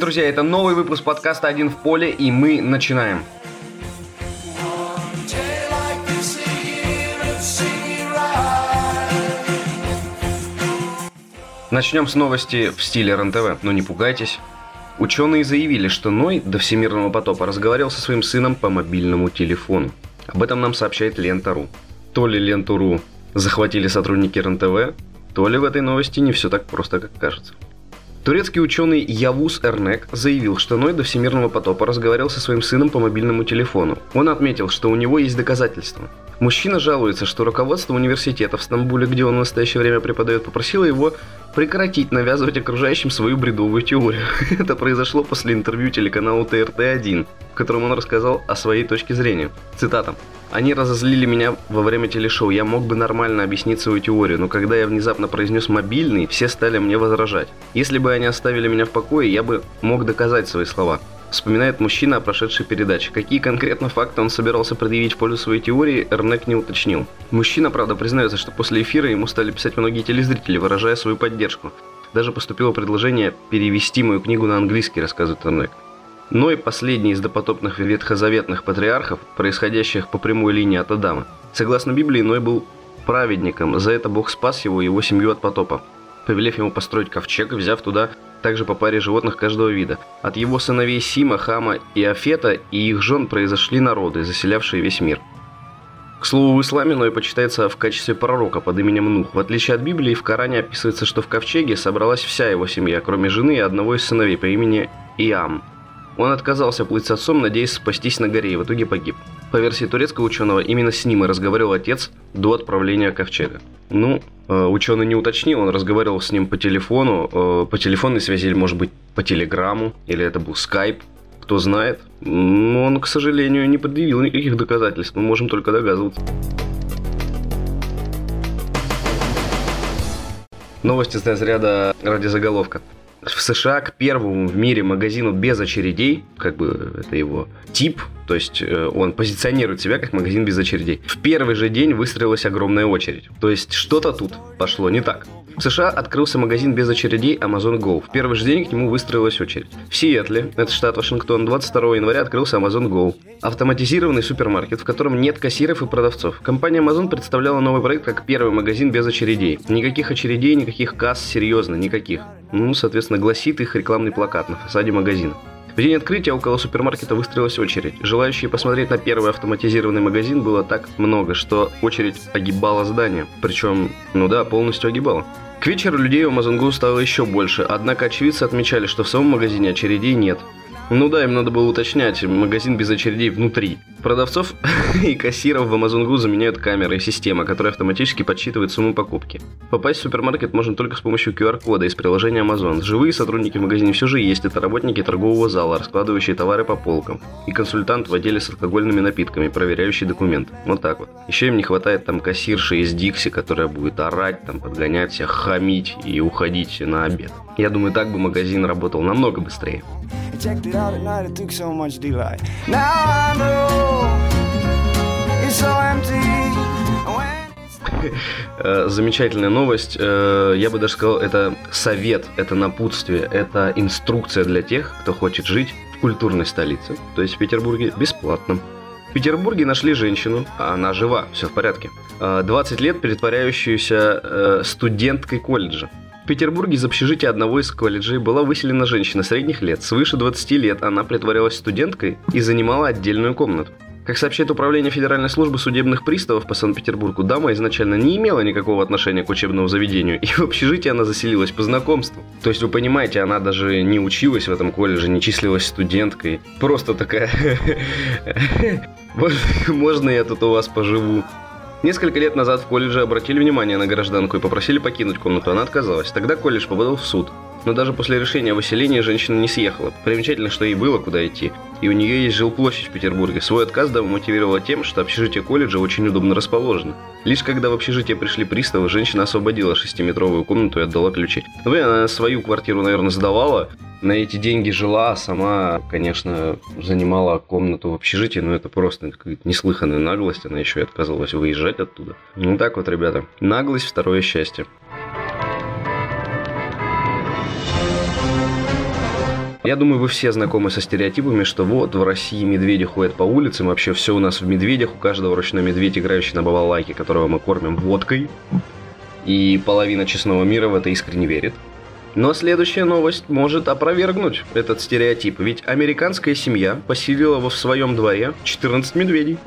Друзья! Это новый выпуск подкаста «Один в поле» и мы начинаем. Начнем с новости в стиле РНТВ, но не пугайтесь. Ученые заявили, что Ной до всемирного потопа разговаривал со своим сыном по мобильному телефону. Об этом нам сообщает Лента.ру. То ли Ленту.ру захватили сотрудники РНТВ, то ли в этой новости не все так просто, как кажется. Турецкий ученый Явус Эрнек заявил, что Ной до всемирного потопа разговаривал со своим сыном по мобильному телефону. Он отметил, что у него есть доказательства. Мужчина жалуется, что руководство университета в Стамбуле, где он в настоящее время преподает, попросило его прекратить навязывать окружающим свою бредовую теорию. Это произошло после интервью телеканалу ТРТ-1, в котором он рассказал о своей точке зрения. Цитата. Они разозлили меня во время телешоу. Я мог бы нормально объяснить свою теорию, но когда я внезапно произнес мобильный, все стали мне возражать. Если бы они оставили меня в покое, я бы мог доказать свои слова. Вспоминает мужчина о прошедшей передаче. Какие конкретно факты он собирался предъявить в пользу своей теории, Эрнек не уточнил. Мужчина, правда, признается, что после эфира ему стали писать многие телезрители, выражая свою поддержку. Даже поступило предложение перевести мою книгу на английский, рассказывает Эрнек. Ной – последний из допотопных ветхозаветных патриархов, происходящих по прямой линии от Адама. Согласно Библии, Ной был праведником, за это Бог спас его и его семью от потопа, повелев ему построить ковчег, взяв туда также по паре животных каждого вида. От его сыновей Сима, Хама и Афета и их жен произошли народы, заселявшие весь мир. К слову, в исламе Ной почитается в качестве пророка под именем Нух. В отличие от Библии, в Коране описывается, что в ковчеге собралась вся его семья, кроме жены и одного из сыновей по имени Иам. Он отказался плыть с отцом, надеясь спастись на горе, и в итоге погиб. По версии турецкого ученого, именно с ним и разговаривал отец до отправления ковчега. Ну, э, ученый не уточнил, он разговаривал с ним по телефону, э, по телефонной связи или, может быть, по телеграмму, или это был скайп, кто знает. Но он, к сожалению, не предъявил никаких доказательств, мы можем только догадываться. Новости из разряда ради заголовка в США к первому в мире магазину без очередей, как бы это его тип, то есть э, он позиционирует себя как магазин без очередей. В первый же день выстроилась огромная очередь. То есть что-то тут пошло не так. В США открылся магазин без очередей Amazon Go. В первый же день к нему выстроилась очередь. В Сиэтле, это штат Вашингтон, 22 января открылся Amazon Go. Автоматизированный супермаркет, в котором нет кассиров и продавцов. Компания Amazon представляла новый проект как первый магазин без очередей. Никаких очередей, никаких касс, серьезно, никаких. Ну, соответственно, гласит их рекламный плакат на фасаде магазина. В день открытия около супермаркета выстроилась очередь. Желающие посмотреть на первый автоматизированный магазин было так много, что очередь огибала здание. Причем, ну да, полностью огибала. К вечеру людей у Мазангу стало еще больше, однако очевидцы отмечали, что в самом магазине очередей нет. Ну да, им надо было уточнять, магазин без очередей внутри. Продавцов и кассиров в Amazon.ru заменяют камеры и система, которая автоматически подсчитывает сумму покупки. Попасть в супермаркет можно только с помощью QR-кода из приложения Amazon. Живые сотрудники в магазине все же есть, это работники торгового зала, раскладывающие товары по полкам, и консультант в отделе с алкогольными напитками, проверяющий документы. Вот так вот. Еще им не хватает там кассирши из Дикси, которая будет орать, там подгонять всех, хамить и уходить на обед. Я думаю, так бы магазин работал намного быстрее out at night, it took so much delight. Now I know it's so empty. Э, замечательная новость. Э, я бы даже сказал, это совет, это напутствие, это инструкция для тех, кто хочет жить в культурной столице, то есть в Петербурге, бесплатно. В Петербурге нашли женщину, а она жива, все в порядке. 20 э, лет притворяющуюся студенткой колледжа. Петербурге из общежития одного из колледжей была выселена женщина средних лет. Свыше 20 лет она притворялась студенткой и занимала отдельную комнату. Как сообщает Управление Федеральной службы судебных приставов по Санкт-Петербургу, дама изначально не имела никакого отношения к учебному заведению, и в общежитие она заселилась по знакомству. То есть, вы понимаете, она даже не училась в этом колледже, не числилась студенткой. Просто такая... Можно я тут у вас поживу? Несколько лет назад в колледже обратили внимание на гражданку и попросили покинуть комнату. Она отказалась. Тогда колледж подал в суд. Но даже после решения о выселении женщина не съехала. Примечательно, что ей было куда идти. И у нее есть жилплощадь в Петербурге. Свой отказ дама мотивировала тем, что общежитие колледжа очень удобно расположено. Лишь когда в общежитие пришли приставы, женщина освободила шестиметровую комнату и отдала ключи. Ну, блин, она свою квартиру, наверное, сдавала, на эти деньги жила, сама, конечно, занимала комнату в общежитии, но это просто неслыханная наглость, она еще и отказывалась выезжать оттуда. Ну так вот, ребята, наглость – второе счастье. Я думаю, вы все знакомы со стереотипами, что вот в России медведи ходят по улицам, вообще все у нас в медведях, у каждого ручной медведь, играющий на балалайке, которого мы кормим водкой. И половина честного мира в это искренне верит. Но следующая новость может опровергнуть этот стереотип, ведь американская семья поселила в своем дворе 14 медведей.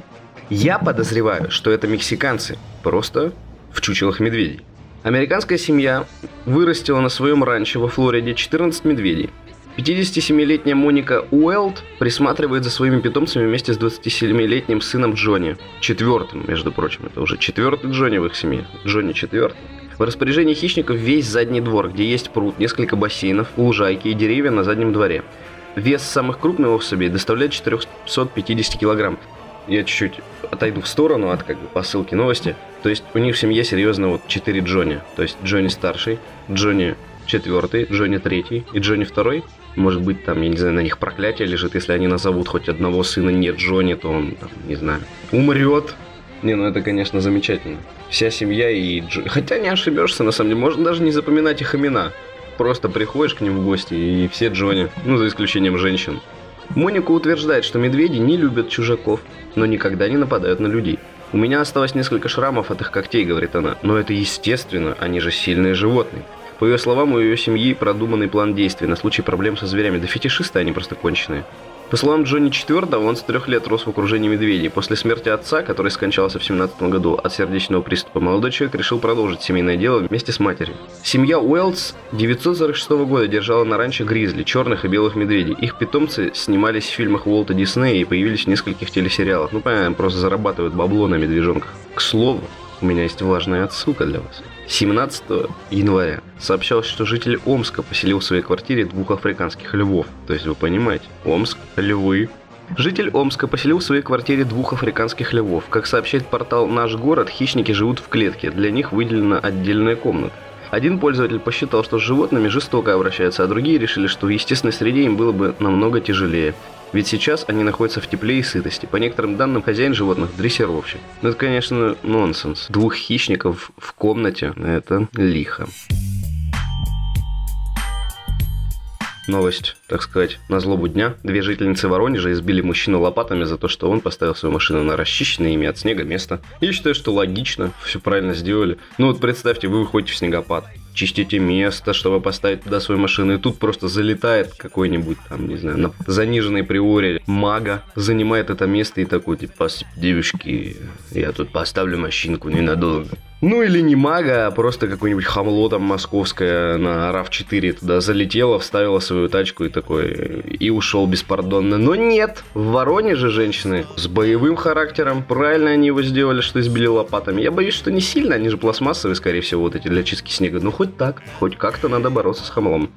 Я подозреваю, что это мексиканцы, просто в чучелах медведей. Американская семья вырастила на своем ранчо во Флориде 14 медведей. 57-летняя Моника Уэлд присматривает за своими питомцами вместе с 27-летним сыном Джонни. Четвертым, между прочим. Это уже четвертый Джонни в их семье. Джонни четвертый. В распоряжении хищников весь задний двор, где есть пруд, несколько бассейнов, лужайки и деревья на заднем дворе. Вес самых крупных особей доставляет 450 килограмм. Я чуть-чуть отойду в сторону от как бы посылки новости. То есть у них в семье серьезно вот 4 Джонни. То есть Джонни старший, Джонни четвертый, Джонни третий и Джонни второй. Может быть, там, я не знаю, на них проклятие лежит. Если они назовут хоть одного сына не Джонни, то он, там, не знаю, умрет. Не, ну это, конечно, замечательно. Вся семья и Джонни. Хотя не ошибешься, на самом деле. Можно даже не запоминать их имена. Просто приходишь к ним в гости, и все Джонни. Ну, за исключением женщин. Моника утверждает, что медведи не любят чужаков, но никогда не нападают на людей. У меня осталось несколько шрамов от их когтей, говорит она. Но это естественно, они же сильные животные. По ее словам, у ее семьи продуманный план действий на случай проблем со зверями. Да фетишисты они просто конченые. По словам Джонни IV, он с трех лет рос в окружении медведей. После смерти отца, который скончался в 17 году от сердечного приступа, молодой человек решил продолжить семейное дело вместе с матерью. Семья Уэллс 946 года держала на ранчо гризли, черных и белых медведей. Их питомцы снимались в фильмах Уолта Диснея и появились в нескольких телесериалах. Ну, понятно, просто зарабатывают бабло на медвежонках. К слову, у меня есть важная отсылка для вас. 17 января сообщалось, что житель Омска поселил в своей квартире двух африканских львов. То есть вы понимаете, Омск, львы. Житель Омска поселил в своей квартире двух африканских львов. Как сообщает портал «Наш город», хищники живут в клетке. Для них выделена отдельная комната. Один пользователь посчитал, что с животными жестоко обращаются, а другие решили, что в естественной среде им было бы намного тяжелее. Ведь сейчас они находятся в тепле и сытости. По некоторым данным, хозяин животных – дрессировщик. Но это, конечно, нонсенс. Двух хищников в комнате – это лихо. Новость, так сказать, на злобу дня. Две жительницы Воронежа избили мужчину лопатами за то, что он поставил свою машину на расчищенное ими от снега место. Я считаю, что логично, все правильно сделали. Ну вот представьте, вы выходите в снегопад, чистите место, чтобы поставить туда свою машину, и тут просто залетает какой-нибудь там, не знаю, на заниженной приоре мага, занимает это место и такой, типа, девушки, я тут поставлю машинку ненадолго. Ну или не мага, а просто какой-нибудь хамло там московское на RAV4 туда залетело, вставила свою тачку и такой, и ушел беспардонно. Но нет, в Воронеже женщины с боевым характером, правильно они его сделали, что избили лопатами. Я боюсь, что не сильно, они же пластмассовые, скорее всего, вот эти для чистки снега. Ну хоть так, хоть как-то надо бороться с хамлом.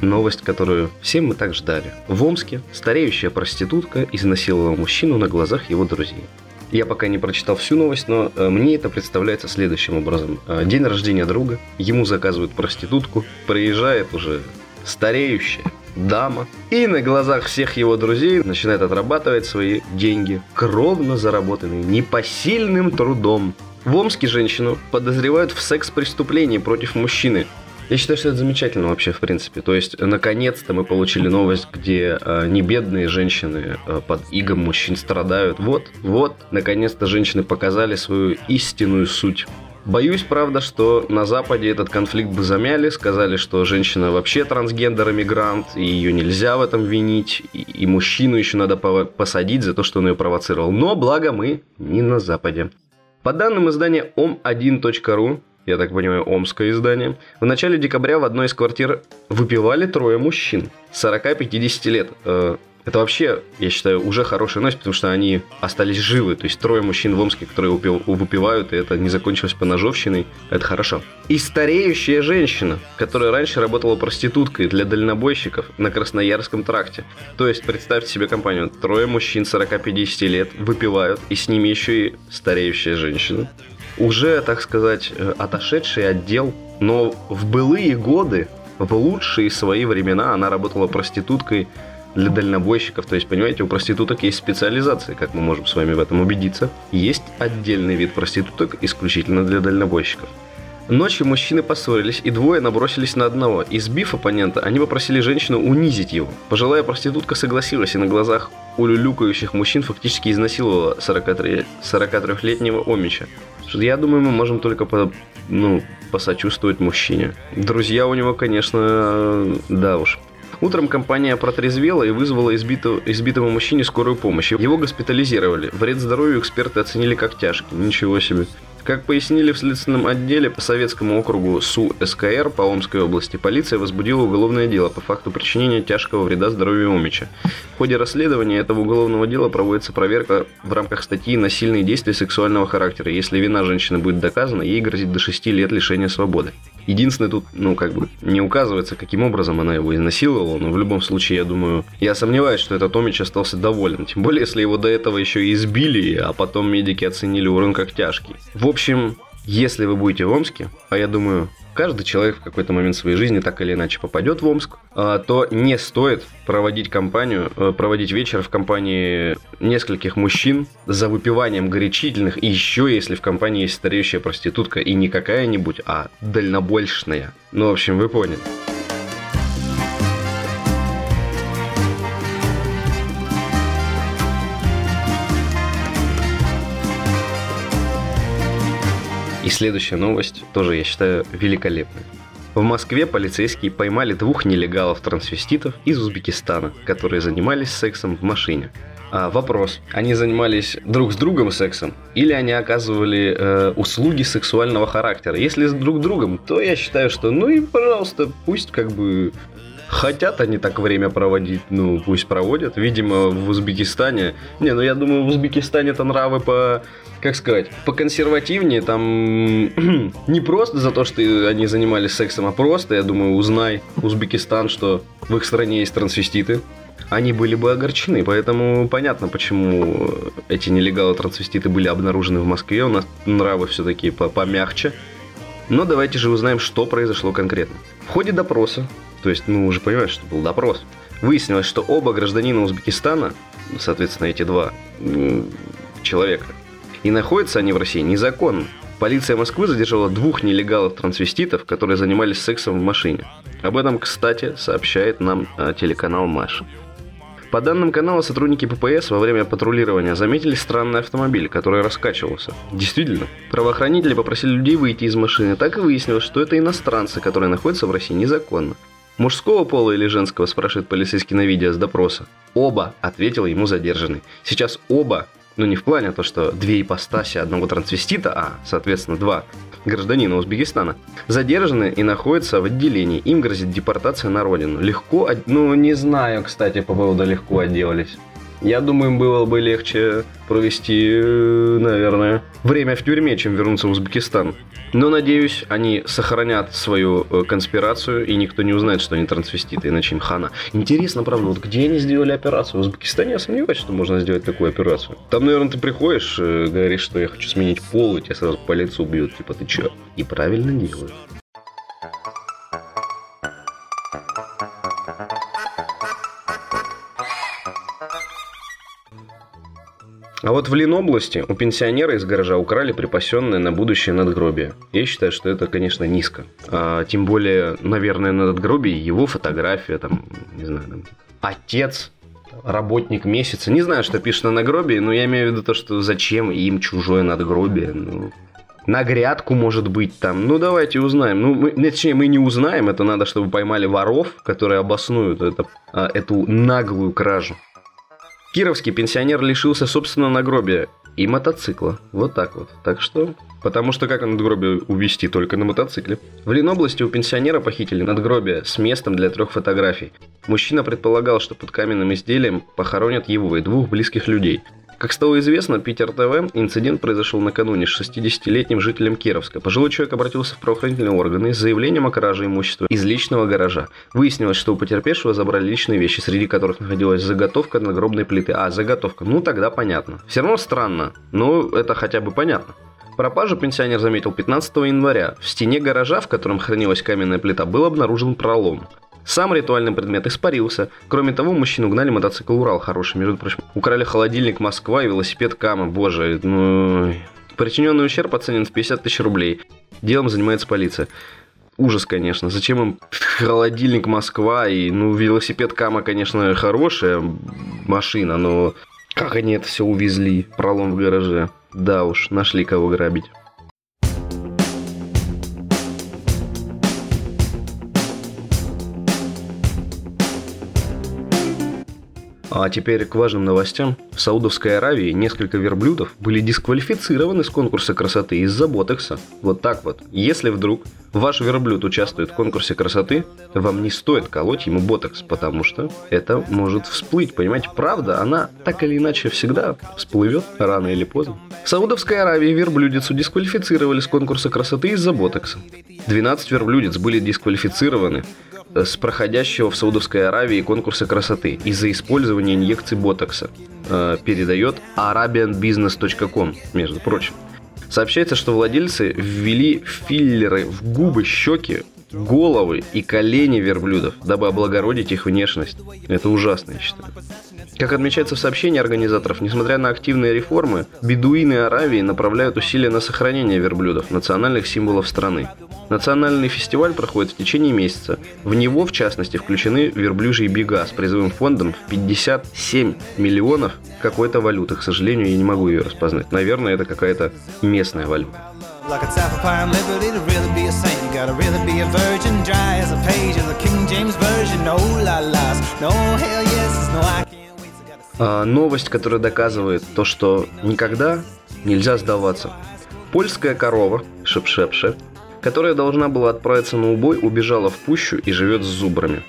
Новость, которую все мы так ждали. В Омске стареющая проститутка изнасиловала мужчину на глазах его друзей. Я пока не прочитал всю новость, но э, мне это представляется следующим образом. Э, день рождения друга, ему заказывают проститутку, приезжает уже стареющая дама, и на глазах всех его друзей начинает отрабатывать свои деньги, кровно заработанные, непосильным трудом. В Омске женщину подозревают в секс-преступлении против мужчины, я считаю, что это замечательно вообще, в принципе. То есть, наконец-то мы получили новость, где э, не бедные женщины э, под игом мужчин страдают. Вот, вот, наконец-то женщины показали свою истинную суть. Боюсь, правда, что на Западе этот конфликт бы замяли, сказали, что женщина вообще трансгендер-эмигрант, и ее нельзя в этом винить, и, и мужчину еще надо посадить за то, что он ее провоцировал. Но благо мы не на Западе. По данным издания om1.ru, я так понимаю, омское издание. В начале декабря в одной из квартир выпивали трое мужчин 40-50 лет. Э, это вообще, я считаю, уже хорошая новость, потому что они остались живы. То есть трое мужчин в Омске, которые выпивают, и это не закончилось поножовщиной. Это хорошо. И стареющая женщина, которая раньше работала проституткой для дальнобойщиков на Красноярском тракте. То есть, представьте себе компанию. Трое мужчин 40-50 лет выпивают, и с ними еще и стареющая женщина уже, так сказать, э, отошедший отдел, но в былые годы, в лучшие свои времена она работала проституткой для дальнобойщиков. То есть, понимаете, у проституток есть специализация, как мы можем с вами в этом убедиться. Есть отдельный вид проституток исключительно для дальнобойщиков. Ночью мужчины поссорились, и двое набросились на одного. Избив оппонента, они попросили женщину унизить его. Пожилая проститутка согласилась, и на глазах у люлюкающих мужчин фактически изнасиловала 43, 43-летнего Омича. Я думаю, мы можем только по, ну, посочувствовать мужчине. Друзья у него, конечно, да уж. Утром компания протрезвела и вызвала избитого, избитому мужчине скорую помощь. Его госпитализировали. Вред здоровью эксперты оценили как тяжкий. Ничего себе. Как пояснили в Следственном отделе по Советскому округу СУ СКР по Омской области, полиция возбудила уголовное дело по факту причинения тяжкого вреда здоровью Омича. В ходе расследования этого уголовного дела проводится проверка в рамках статьи «Насильные действия сексуального характера». Если вина женщины будет доказана, ей грозит до 6 лет лишения свободы. Единственное, тут, ну, как бы, не указывается, каким образом она его изнасиловала, но в любом случае, я думаю, я сомневаюсь, что этот Томич остался доволен. Тем более, если его до этого еще избили, а потом медики оценили урон как тяжкий. В общем, если вы будете в Омске, а я думаю, каждый человек в какой-то момент своей жизни так или иначе попадет в Омск, а, то не стоит проводить компанию, э, проводить вечер в компании нескольких мужчин за выпиванием горячительных, и еще если в компании есть стареющая проститутка, и не какая-нибудь, а дальнобольшная. Ну, в общем, вы поняли. И следующая новость тоже, я считаю, великолепная. В Москве полицейские поймали двух нелегалов-трансвеститов из Узбекистана, которые занимались сексом в машине. А, вопрос. Они занимались друг с другом сексом или они оказывали э, услуги сексуального характера? Если с друг другом, то я считаю, что ну и пожалуйста, пусть как бы хотят они так время проводить, ну пусть проводят. Видимо, в Узбекистане... Не, ну я думаю, в Узбекистане это нравы по как сказать, поконсервативнее, там не просто за то, что они занимались сексом, а просто, я думаю, узнай Узбекистан, что в их стране есть трансвеститы, они были бы огорчены. Поэтому понятно, почему эти нелегалы-трансвеститы были обнаружены в Москве. У нас нравы все-таки помягче. Но давайте же узнаем, что произошло конкретно. В ходе допроса, то есть, ну, уже понимаешь, что был допрос, выяснилось, что оба гражданина Узбекистана, соответственно, эти два человека, и находятся они в России незаконно. Полиция Москвы задержала двух нелегалов-трансвеститов, которые занимались сексом в машине. Об этом, кстати, сообщает нам а, телеканал Маша. По данным канала, сотрудники ППС во время патрулирования заметили странный автомобиль, который раскачивался. Действительно, правоохранители попросили людей выйти из машины. Так и выяснилось, что это иностранцы, которые находятся в России незаконно. Мужского пола или женского, спрашивает полицейский на видео с допроса. Оба, ответил ему задержанный. Сейчас оба ну, не в плане то, что две ипостаси одного трансвестита, а, соответственно, два гражданина Узбекистана, задержаны и находятся в отделении. Им грозит депортация на родину. Легко, ну, не знаю, кстати, по поводу легко отделались. Я думаю, было бы легче провести, э, наверное, время в тюрьме, чем вернуться в Узбекистан. Но, надеюсь, они сохранят свою э, конспирацию, и никто не узнает, что они трансвеститы, иначе им хана. Интересно, правда, вот где они сделали операцию? В Узбекистане я сомневаюсь, что можно сделать такую операцию. Там, наверное, ты приходишь, э, говоришь, что я хочу сменить пол, и тебя сразу по лицу бьют, типа, ты чё? И правильно делают. А вот в Ленобласти у пенсионера из гаража украли припасенное на будущее надгробие. Я считаю, что это, конечно, низко. А, тем более, наверное, на надгробии его фотография, там, не знаю, там, отец, работник месяца. Не знаю, что пишет на надгробии, но я имею в виду то, что зачем им чужое надгробие. Ну, на грядку, может быть, там. Ну, давайте узнаем. Ну, мы, точнее, мы не узнаем. Это надо, чтобы поймали воров, которые обоснуют это, а, эту наглую кражу. Кировский пенсионер лишился собственного нагробия и мотоцикла. Вот так вот. Так что... Потому что как надгробие увезти только на мотоцикле? В Ленобласти у пенсионера похитили надгробие с местом для трех фотографий. Мужчина предполагал, что под каменным изделием похоронят его и двух близких людей. Как стало известно, Питер ТВ, инцидент произошел накануне с 60-летним жителем Кировска. Пожилой человек обратился в правоохранительные органы с заявлением о краже имущества из личного гаража. Выяснилось, что у потерпевшего забрали личные вещи, среди которых находилась заготовка надгробной плиты. А, заготовка. Ну, тогда понятно. Все равно странно, но это хотя бы понятно. Пропажу пенсионер заметил 15 января. В стене гаража, в котором хранилась каменная плита, был обнаружен пролом. Сам ритуальный предмет испарился. Кроме того, мужчину угнали мотоцикл Урал хороший, между прочим. Украли холодильник Москва и велосипед Кама. Боже, ну... Причиненный ущерб оценен в 50 тысяч рублей. Делом занимается полиция. Ужас, конечно. Зачем им холодильник Москва и, ну, велосипед Кама, конечно, хорошая машина, но как они это все увезли? Пролом в гараже. Да уж, нашли кого грабить. А теперь к важным новостям. В Саудовской Аравии несколько верблюдов были дисквалифицированы с конкурса красоты из-за ботекса. Вот так вот. Если вдруг ваш верблюд участвует в конкурсе красоты, вам не стоит колоть ему ботекс, потому что это может всплыть. Понимаете, правда, она так или иначе всегда всплывет рано или поздно. В Саудовской Аравии верблюдицу дисквалифицировали с конкурса красоты из-за ботекса. 12 верблюдец были дисквалифицированы с проходящего в Саудовской Аравии конкурса красоты из-за использования инъекций ботокса, э, передает arabianbusiness.com, между прочим. Сообщается, что владельцы ввели филлеры в губы, щеки, головы и колени верблюдов, дабы облагородить их внешность. Это ужасно, я считаю. Как отмечается в сообщении организаторов, несмотря на активные реформы, бедуины Аравии направляют усилия на сохранение верблюдов, национальных символов страны. Национальный фестиваль проходит в течение месяца. В него, в частности, включены верблюжьи бега с призовым фондом в 57 миллионов какой-то валюты. К сожалению, я не могу ее распознать. Наверное, это какая-то местная валюта. Like a sapphire liberty to really be a saint. You gotta really be a virgin, dry as a page of the King James Version. No la las, no hell yes, no I can't. А, новость, которая доказывает то, что никогда нельзя сдаваться. Польская корова, шеп-шеп-шеп, которая должна была отправиться на убой, убежала в пущу и живет с зубрами.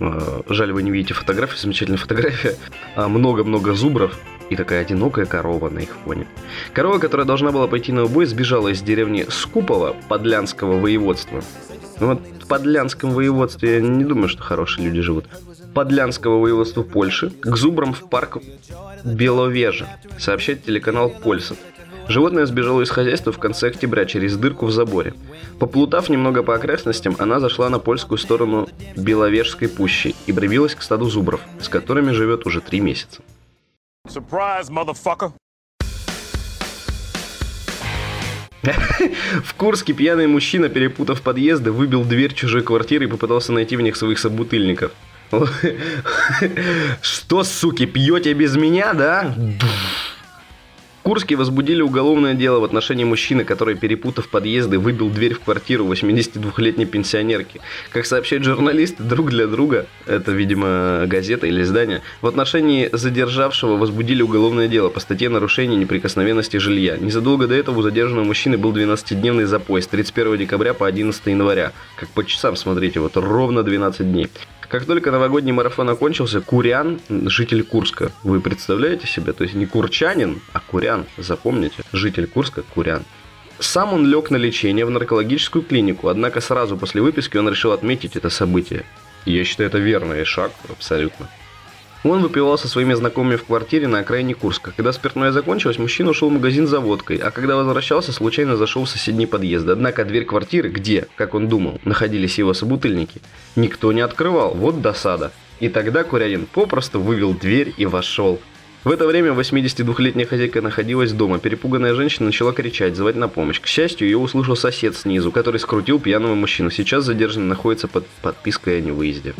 А, жаль, вы не видите фотографию, замечательная фотография. А, много-много зубров и такая одинокая корова на их фоне. Корова, которая должна была пойти на убой, сбежала из деревни Скупола Подлянского воеводства. Ну вот в Подлянском воеводстве я не думаю, что хорошие люди живут. Подлянского воеводства Польши к зубрам в парк Беловежа, сообщает телеканал Польсат. Животное сбежало из хозяйства в конце октября через дырку в заборе. Поплутав немного по окрестностям, она зашла на польскую сторону Беловежской пущи и прибилась к стаду зубров, с которыми живет уже три месяца. Surprise, motherfucker! В Курске пьяный мужчина, перепутав подъезды, выбил дверь чужой квартиры и попытался найти в них своих собутыльников. Что, суки, пьете без меня, да? Курске возбудили уголовное дело в отношении мужчины, который, перепутав подъезды, выбил дверь в квартиру 82-летней пенсионерки. Как сообщают журналисты, друг для друга, это, видимо, газета или издание, в отношении задержавшего возбудили уголовное дело по статье нарушения неприкосновенности жилья. Незадолго до этого у задержанного мужчины был 12-дневный запой с 31 декабря по 11 января. Как по часам, смотрите, вот ровно 12 дней. Как только новогодний марафон окончился, Курян, житель Курска, вы представляете себе? То есть не курчанин, а Курян, запомните, житель Курска Курян. Сам он лег на лечение в наркологическую клинику, однако сразу после выписки он решил отметить это событие. я считаю, это верный шаг абсолютно. Он выпивал со своими знакомыми в квартире на окраине Курска. Когда спиртное закончилось, мужчина ушел в магазин за водкой, а когда возвращался, случайно зашел в соседний подъезд. Однако дверь квартиры, где, как он думал, находились его собутыльники, никто не открывал. Вот досада. И тогда Курянин попросту вывел дверь и вошел. В это время 82-летняя хозяйка находилась дома. Перепуганная женщина начала кричать, звать на помощь. К счастью, ее услышал сосед снизу, который скрутил пьяного мужчину. Сейчас задержанный находится под подпиской о невыезде.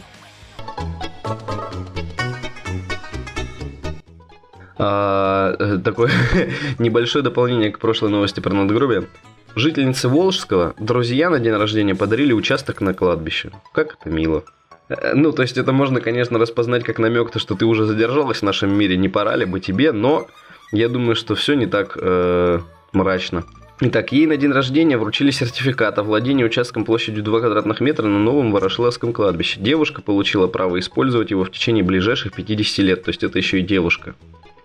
А, э, такое небольшое дополнение к прошлой новости про надгробие. Жительницы Волжского друзья на день рождения подарили участок на кладбище. Как это мило. Э, ну, то есть это можно, конечно, распознать как намек, то, что ты уже задержалась в нашем мире, не пора ли бы тебе, но я думаю, что все не так э, мрачно. Итак, ей на день рождения вручили сертификат о владении участком площадью 2 квадратных метра на новом Ворошиловском кладбище. Девушка получила право использовать его в течение ближайших 50 лет, то есть это еще и девушка.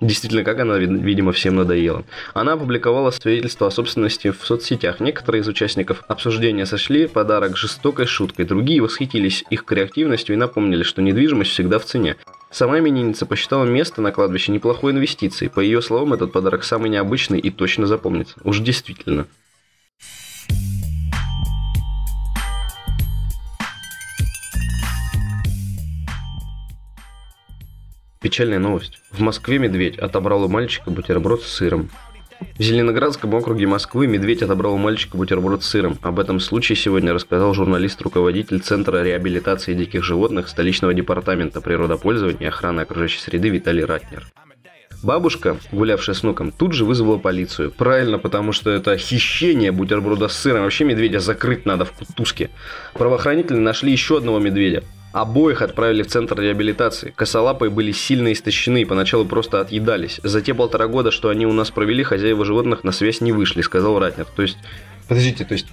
Действительно, как она, видимо, всем надоела. Она опубликовала свидетельство о собственности в соцсетях. Некоторые из участников обсуждения сошли подарок жестокой шуткой, другие восхитились их креативностью и напомнили, что недвижимость всегда в цене. Сама именинница посчитала место на кладбище неплохой инвестицией. По ее словам, этот подарок самый необычный и точно запомнится. Уж действительно. Печальная новость. В Москве медведь отобрал у мальчика бутерброд с сыром. В Зеленоградском округе Москвы медведь отобрал у мальчика бутерброд с сыром. Об этом случае сегодня рассказал журналист-руководитель Центра реабилитации диких животных столичного департамента природопользования и охраны окружающей среды Виталий Ратнер. Бабушка, гулявшая с внуком, тут же вызвала полицию. Правильно, потому что это хищение бутерброда с сыром. Вообще медведя закрыть надо в кутузке. Правоохранители нашли еще одного медведя. Обоих отправили в центр реабилитации. Косолапые были сильно истощены и поначалу просто отъедались. За те полтора года, что они у нас провели, хозяева животных на связь не вышли, сказал Ратнер. То есть, подождите, то есть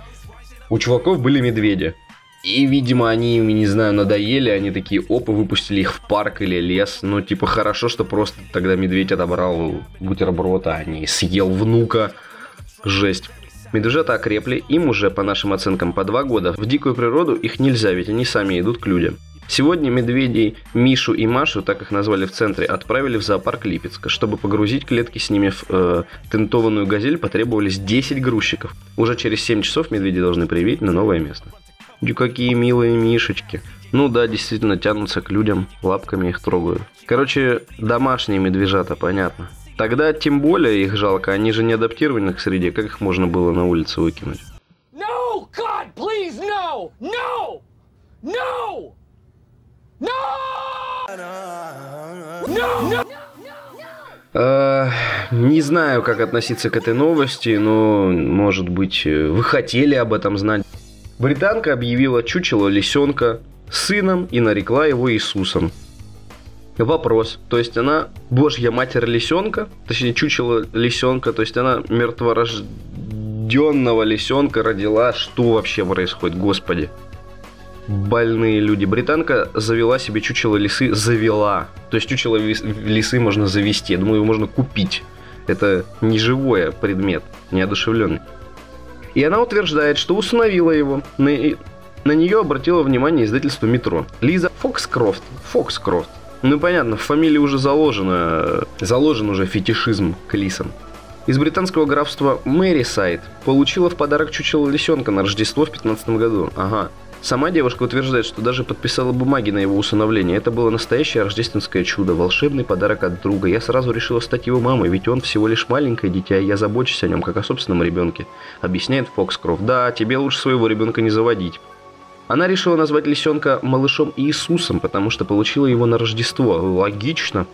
у чуваков были медведи. И, видимо, они им, не знаю, надоели, они такие, опа, выпустили их в парк или лес. Ну, типа, хорошо, что просто тогда медведь отобрал бутерброд, а не съел внука. Жесть. Медвежата окрепли, им уже, по нашим оценкам, по два года. В дикую природу их нельзя, ведь они сами идут к людям. Сегодня медведей Мишу и Машу, так их назвали в центре, отправили в зоопарк Липецка. Чтобы погрузить клетки с ними в э, тентованную газель, потребовались 10 грузчиков. Уже через 7 часов медведи должны привить на новое место. И какие милые мишечки. Ну да, действительно тянутся к людям, лапками их трогают. Короче, домашние медвежата, понятно. Тогда тем более их жалко, они же не адаптированы к среде, как их можно было на улице выкинуть? No, God, please, no! No! No! Uh, не знаю, как относиться к этой новости, но, может быть, вы хотели об этом знать. Британка объявила чучело лисенка сыном и нарекла его Иисусом. Вопрос. То есть она божья матерь лисенка, точнее чучело лисенка, то есть она мертворожденного лисенка родила. Что вообще происходит, господи? Больные люди. Британка завела себе чучело лисы, завела. То есть чучело лисы можно завести. Я думаю, его можно купить. Это не живой предмет, неодушевленный. И она утверждает, что установила его. На, на нее обратило внимание издательство «Метро». Лиза Фокскрофт. Фокскрофт. Ну, понятно, в фамилии уже заложено, заложен уже фетишизм к лисам. Из британского графства Мэрисайд получила в подарок чучело лисенка на Рождество в 15 году. Ага. Сама девушка утверждает, что даже подписала бумаги на его усыновление. Это было настоящее рождественское чудо, волшебный подарок от друга. Я сразу решила стать его мамой, ведь он всего лишь маленькое дитя, и я забочусь о нем, как о собственном ребенке. Объясняет Фокскрофт. Да, тебе лучше своего ребенка не заводить. Она решила назвать лисенка малышом Иисусом, потому что получила его на Рождество. Логично.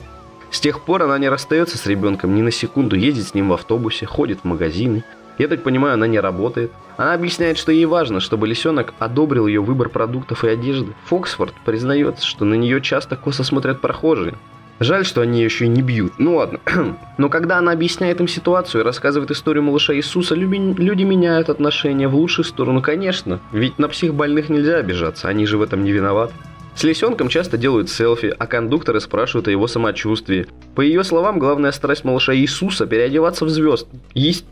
С тех пор она не расстается с ребенком ни на секунду, ездит с ним в автобусе, ходит в магазины. Я так понимаю, она не работает. Она объясняет, что ей важно, чтобы лисенок одобрил ее выбор продуктов и одежды. Фоксфорд признается, что на нее часто косо смотрят прохожие. Жаль, что они еще и не бьют. Ну ладно. Но когда она объясняет им ситуацию и рассказывает историю малыша Иисуса, люди меняют отношения в лучшую сторону, конечно. Ведь на психбольных нельзя обижаться, они же в этом не виноваты. С лисенком часто делают селфи, а кондукторы спрашивают о его самочувствии. По ее словам, главная страсть малыша Иисуса – переодеваться в звезд. Есть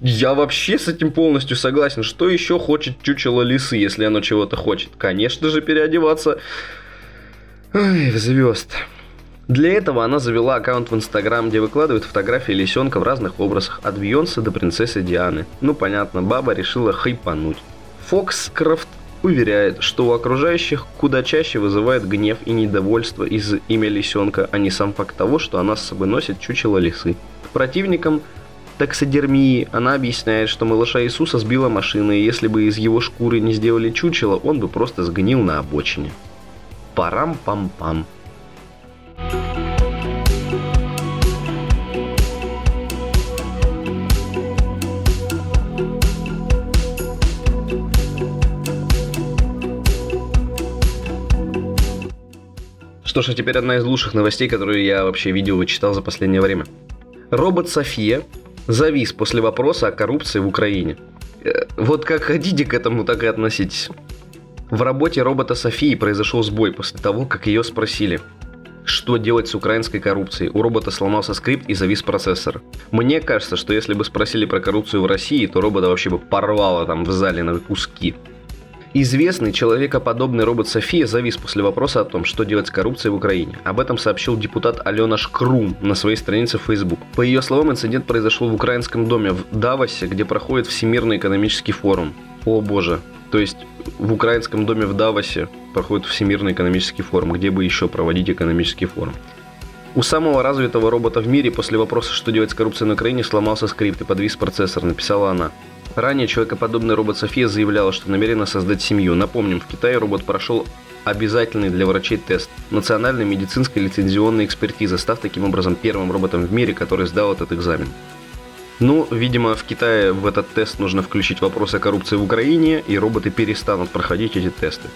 я вообще с этим полностью согласен. Что еще хочет чучело лисы, если оно чего-то хочет? Конечно же, переодеваться Ой, в звезд. Для этого она завела аккаунт в Инстаграм, где выкладывает фотографии лисенка в разных образах, от Бейонсе до принцессы Дианы. Ну, понятно, баба решила хайпануть. Фокскрафт уверяет, что у окружающих куда чаще вызывает гнев и недовольство из имя лисенка, а не сам факт того, что она с собой носит чучело лисы. Противникам таксодермии, она объясняет, что малыша Иисуса сбила машина, и если бы из его шкуры не сделали чучело, он бы просто сгнил на обочине. Парам-пам-пам. Что ж, а теперь одна из лучших новостей, которую я вообще видел и читал за последнее время. Робот София завис после вопроса о коррупции в Украине. Э, вот как хотите к этому, так и относитесь. В работе робота Софии произошел сбой после того, как ее спросили, что делать с украинской коррупцией. У робота сломался скрипт и завис процессор. Мне кажется, что если бы спросили про коррупцию в России, то робота вообще бы порвало там в зале на куски. Известный человекоподобный робот София завис после вопроса о том, что делать с коррупцией в Украине. Об этом сообщил депутат Алена Шкрум на своей странице в Facebook. По ее словам, инцидент произошел в украинском доме в Давосе, где проходит Всемирный экономический форум. О боже. То есть в украинском доме в Давосе проходит Всемирный экономический форум. Где бы еще проводить экономический форум? У самого развитого робота в мире после вопроса, что делать с коррупцией на Украине, сломался скрипт и подвис процессор, написала она. Ранее человекоподобный робот София заявляла, что намерена создать семью. Напомним, в Китае робот прошел обязательный для врачей тест национальной медицинской лицензионной экспертизы, став таким образом первым роботом в мире, который сдал этот экзамен. Ну, видимо, в Китае в этот тест нужно включить вопрос о коррупции в Украине, и роботы перестанут проходить эти тесты.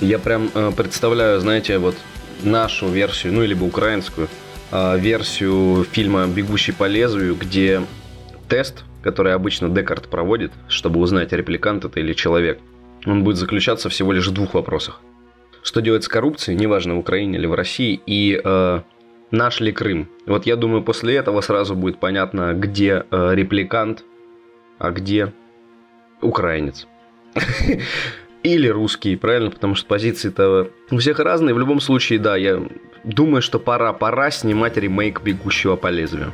Я прям э, представляю, знаете, вот нашу версию, ну, либо украинскую э, версию фильма «Бегущий по лезвию», где тест, который обычно Декарт проводит, чтобы узнать, репликант это или человек, он будет заключаться всего лишь в двух вопросах. Что делать с коррупцией, неважно, в Украине или в России, и э, наш ли Крым. Вот я думаю, после этого сразу будет понятно, где э, репликант, а где украинец. Или русский, правильно? Потому что позиции-то у всех разные. В любом случае, да, я думаю, что пора, пора снимать ремейк «Бегущего по лезвию».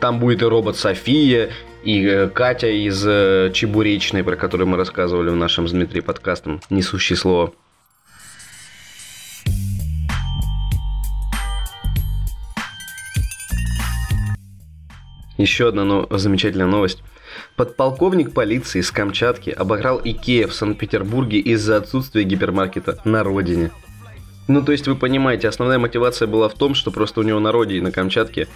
Там будет и робот София, и э, Катя из э, Чебуречной, про которую мы рассказывали в нашем с Дмитрием подкастом «Несущее слово». Еще одна но... замечательная новость. Подполковник полиции с Камчатки обыграл Икея в Санкт-Петербурге из-за отсутствия гипермаркета на родине. Ну, то есть вы понимаете, основная мотивация была в том, что просто у него на родине, на Камчатке,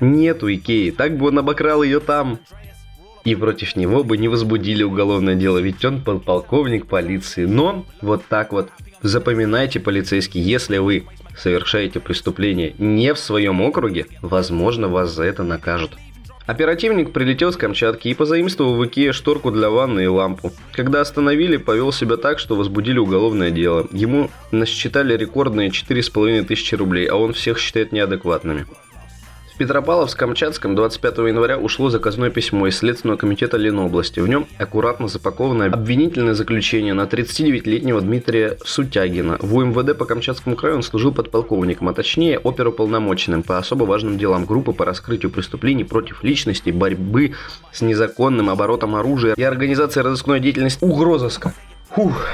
нету Икеи. Так бы он обокрал ее там. И против него бы не возбудили уголовное дело, ведь он подполковник полиции. Но вот так вот запоминайте, полицейский, если вы совершаете преступление не в своем округе, возможно, вас за это накажут. Оперативник прилетел с Камчатки и позаимствовал в Икее шторку для ванны и лампу. Когда остановили, повел себя так, что возбудили уголовное дело. Ему насчитали рекордные 4,5 тысячи рублей, а он всех считает неадекватными. Петропавловск-Камчатском 25 января ушло заказное письмо из Следственного комитета Ленобласти. В нем аккуратно запаковано обвинительное заключение на 39-летнего Дмитрия Сутягина. В УМВД по Камчатскому краю он служил подполковником, а точнее оперуполномоченным по особо важным делам группы по раскрытию преступлений против личности, борьбы с незаконным оборотом оружия и организации разыскной деятельности угрозыска. Фух.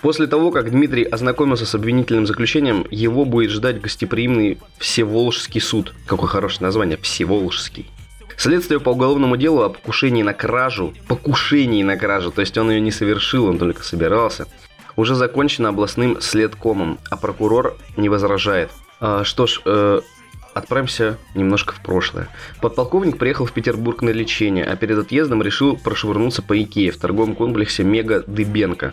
После того, как Дмитрий ознакомился с обвинительным заключением, его будет ждать гостеприимный Всеволжский суд. Какое хорошее название, Всеволжский. Следствие по уголовному делу о покушении на кражу, покушении на кражу, то есть он ее не совершил, он только собирался, уже закончено областным следкомом, а прокурор не возражает. А, что ж, э, отправимся немножко в прошлое. Подполковник приехал в Петербург на лечение, а перед отъездом решил прошвырнуться по Икее в торговом комплексе Мега Дыбенко.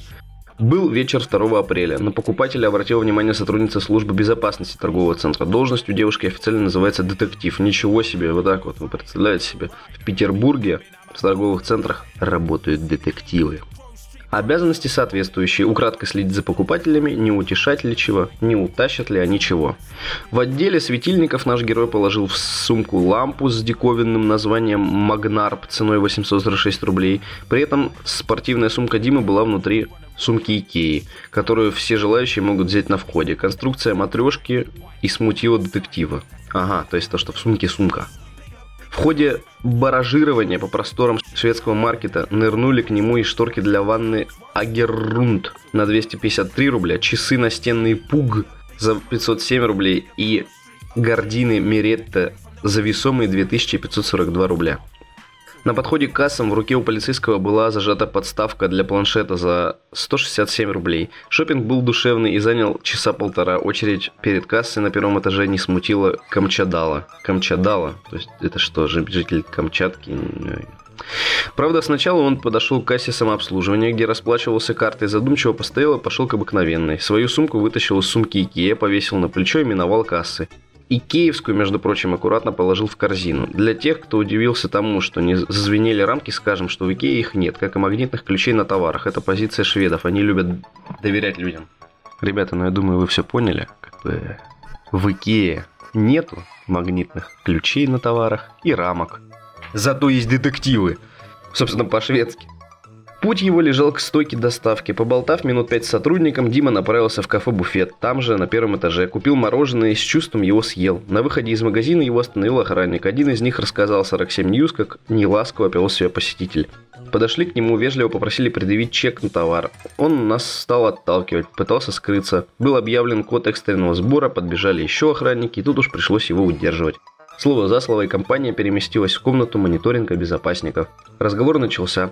Был вечер 2 апреля. На покупателя обратила внимание сотрудница службы безопасности торгового центра. Должность у девушки официально называется детектив. Ничего себе, вот так вот, вы представляете себе. В Петербурге в торговых центрах работают детективы. Обязанности соответствующие. Украдко следить за покупателями, не утешать ли чего, не утащат ли они чего. В отделе светильников наш герой положил в сумку лампу с диковинным названием Магнарп ценой 846 рублей. При этом спортивная сумка Димы была внутри сумки Икеи, которую все желающие могут взять на входе. Конструкция матрешки и смутила детектива. Ага, то есть то, что в сумке сумка. В ходе баражирования по просторам шведского маркета нырнули к нему и шторки для ванны Агеррунд на 253 рубля, часы настенные Пуг за 507 рублей и гардины Миретта за весомые 2542 рубля. На подходе к кассам в руке у полицейского была зажата подставка для планшета за 167 рублей. Шопинг был душевный и занял часа полтора. Очередь перед кассой на первом этаже не смутила Камчадала. Камчадала? То есть это что, житель Камчатки? Правда, сначала он подошел к кассе самообслуживания, где расплачивался картой, задумчиво постоял и пошел к обыкновенной. Свою сумку вытащил из сумки Икея, повесил на плечо и миновал кассы. И киевскую, между прочим, аккуратно положил в корзину. Для тех, кто удивился тому, что не зазвенели рамки, скажем, что в Икее их нет, как и магнитных ключей на товарах. Это позиция шведов, они любят доверять людям. Ребята, ну я думаю, вы все поняли. Как бы в Икее нету магнитных ключей на товарах и рамок. Зато есть детективы. Собственно, по-шведски. Путь его лежал к стойке доставки. Поболтав минут пять с сотрудником, Дима направился в кафе-буфет. Там же, на первом этаже, купил мороженое и с чувством его съел. На выходе из магазина его остановил охранник. Один из них рассказал 47 News, как неласково повел себя посетитель. Подошли к нему, вежливо попросили предъявить чек на товар. Он нас стал отталкивать, пытался скрыться. Был объявлен код экстренного сбора, подбежали еще охранники, и тут уж пришлось его удерживать. Слово за слово, и компания переместилась в комнату мониторинга безопасников. Разговор начался.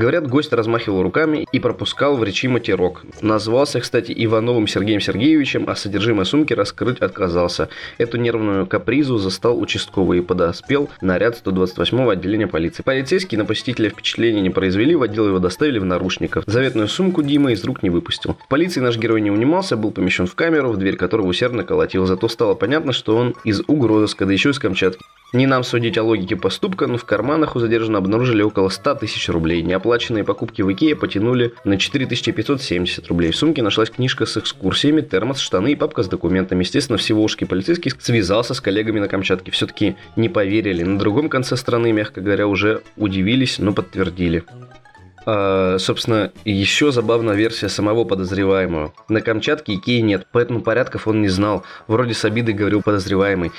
Говорят, гость размахивал руками и пропускал в речи матерок. Назвался, кстати, Ивановым Сергеем Сергеевичем, а содержимое сумки раскрыть отказался. Эту нервную капризу застал участковый и подоспел наряд 128-го отделения полиции. Полицейские на посетителя впечатления не произвели, в отдел его доставили в наручниках. Заветную сумку Дима из рук не выпустил. В полиции наш герой не унимался, был помещен в камеру, в дверь которого усердно колотил. Зато стало понятно, что он из угрозыска, да еще из Камчатки. Не нам судить о логике поступка, но в карманах у задержанного обнаружили около 100 тысяч рублей. Неоплаченные покупки в Икее потянули на 4570 рублей. В сумке нашлась книжка с экскурсиями, термос, штаны и папка с документами. Естественно, всеволжский полицейский связался с коллегами на Камчатке. Все-таки не поверили. На другом конце страны, мягко говоря, уже удивились, но подтвердили. А, собственно, еще забавная версия самого подозреваемого. На Камчатке Икеи нет, поэтому порядков он не знал. Вроде с обидой говорил подозреваемый.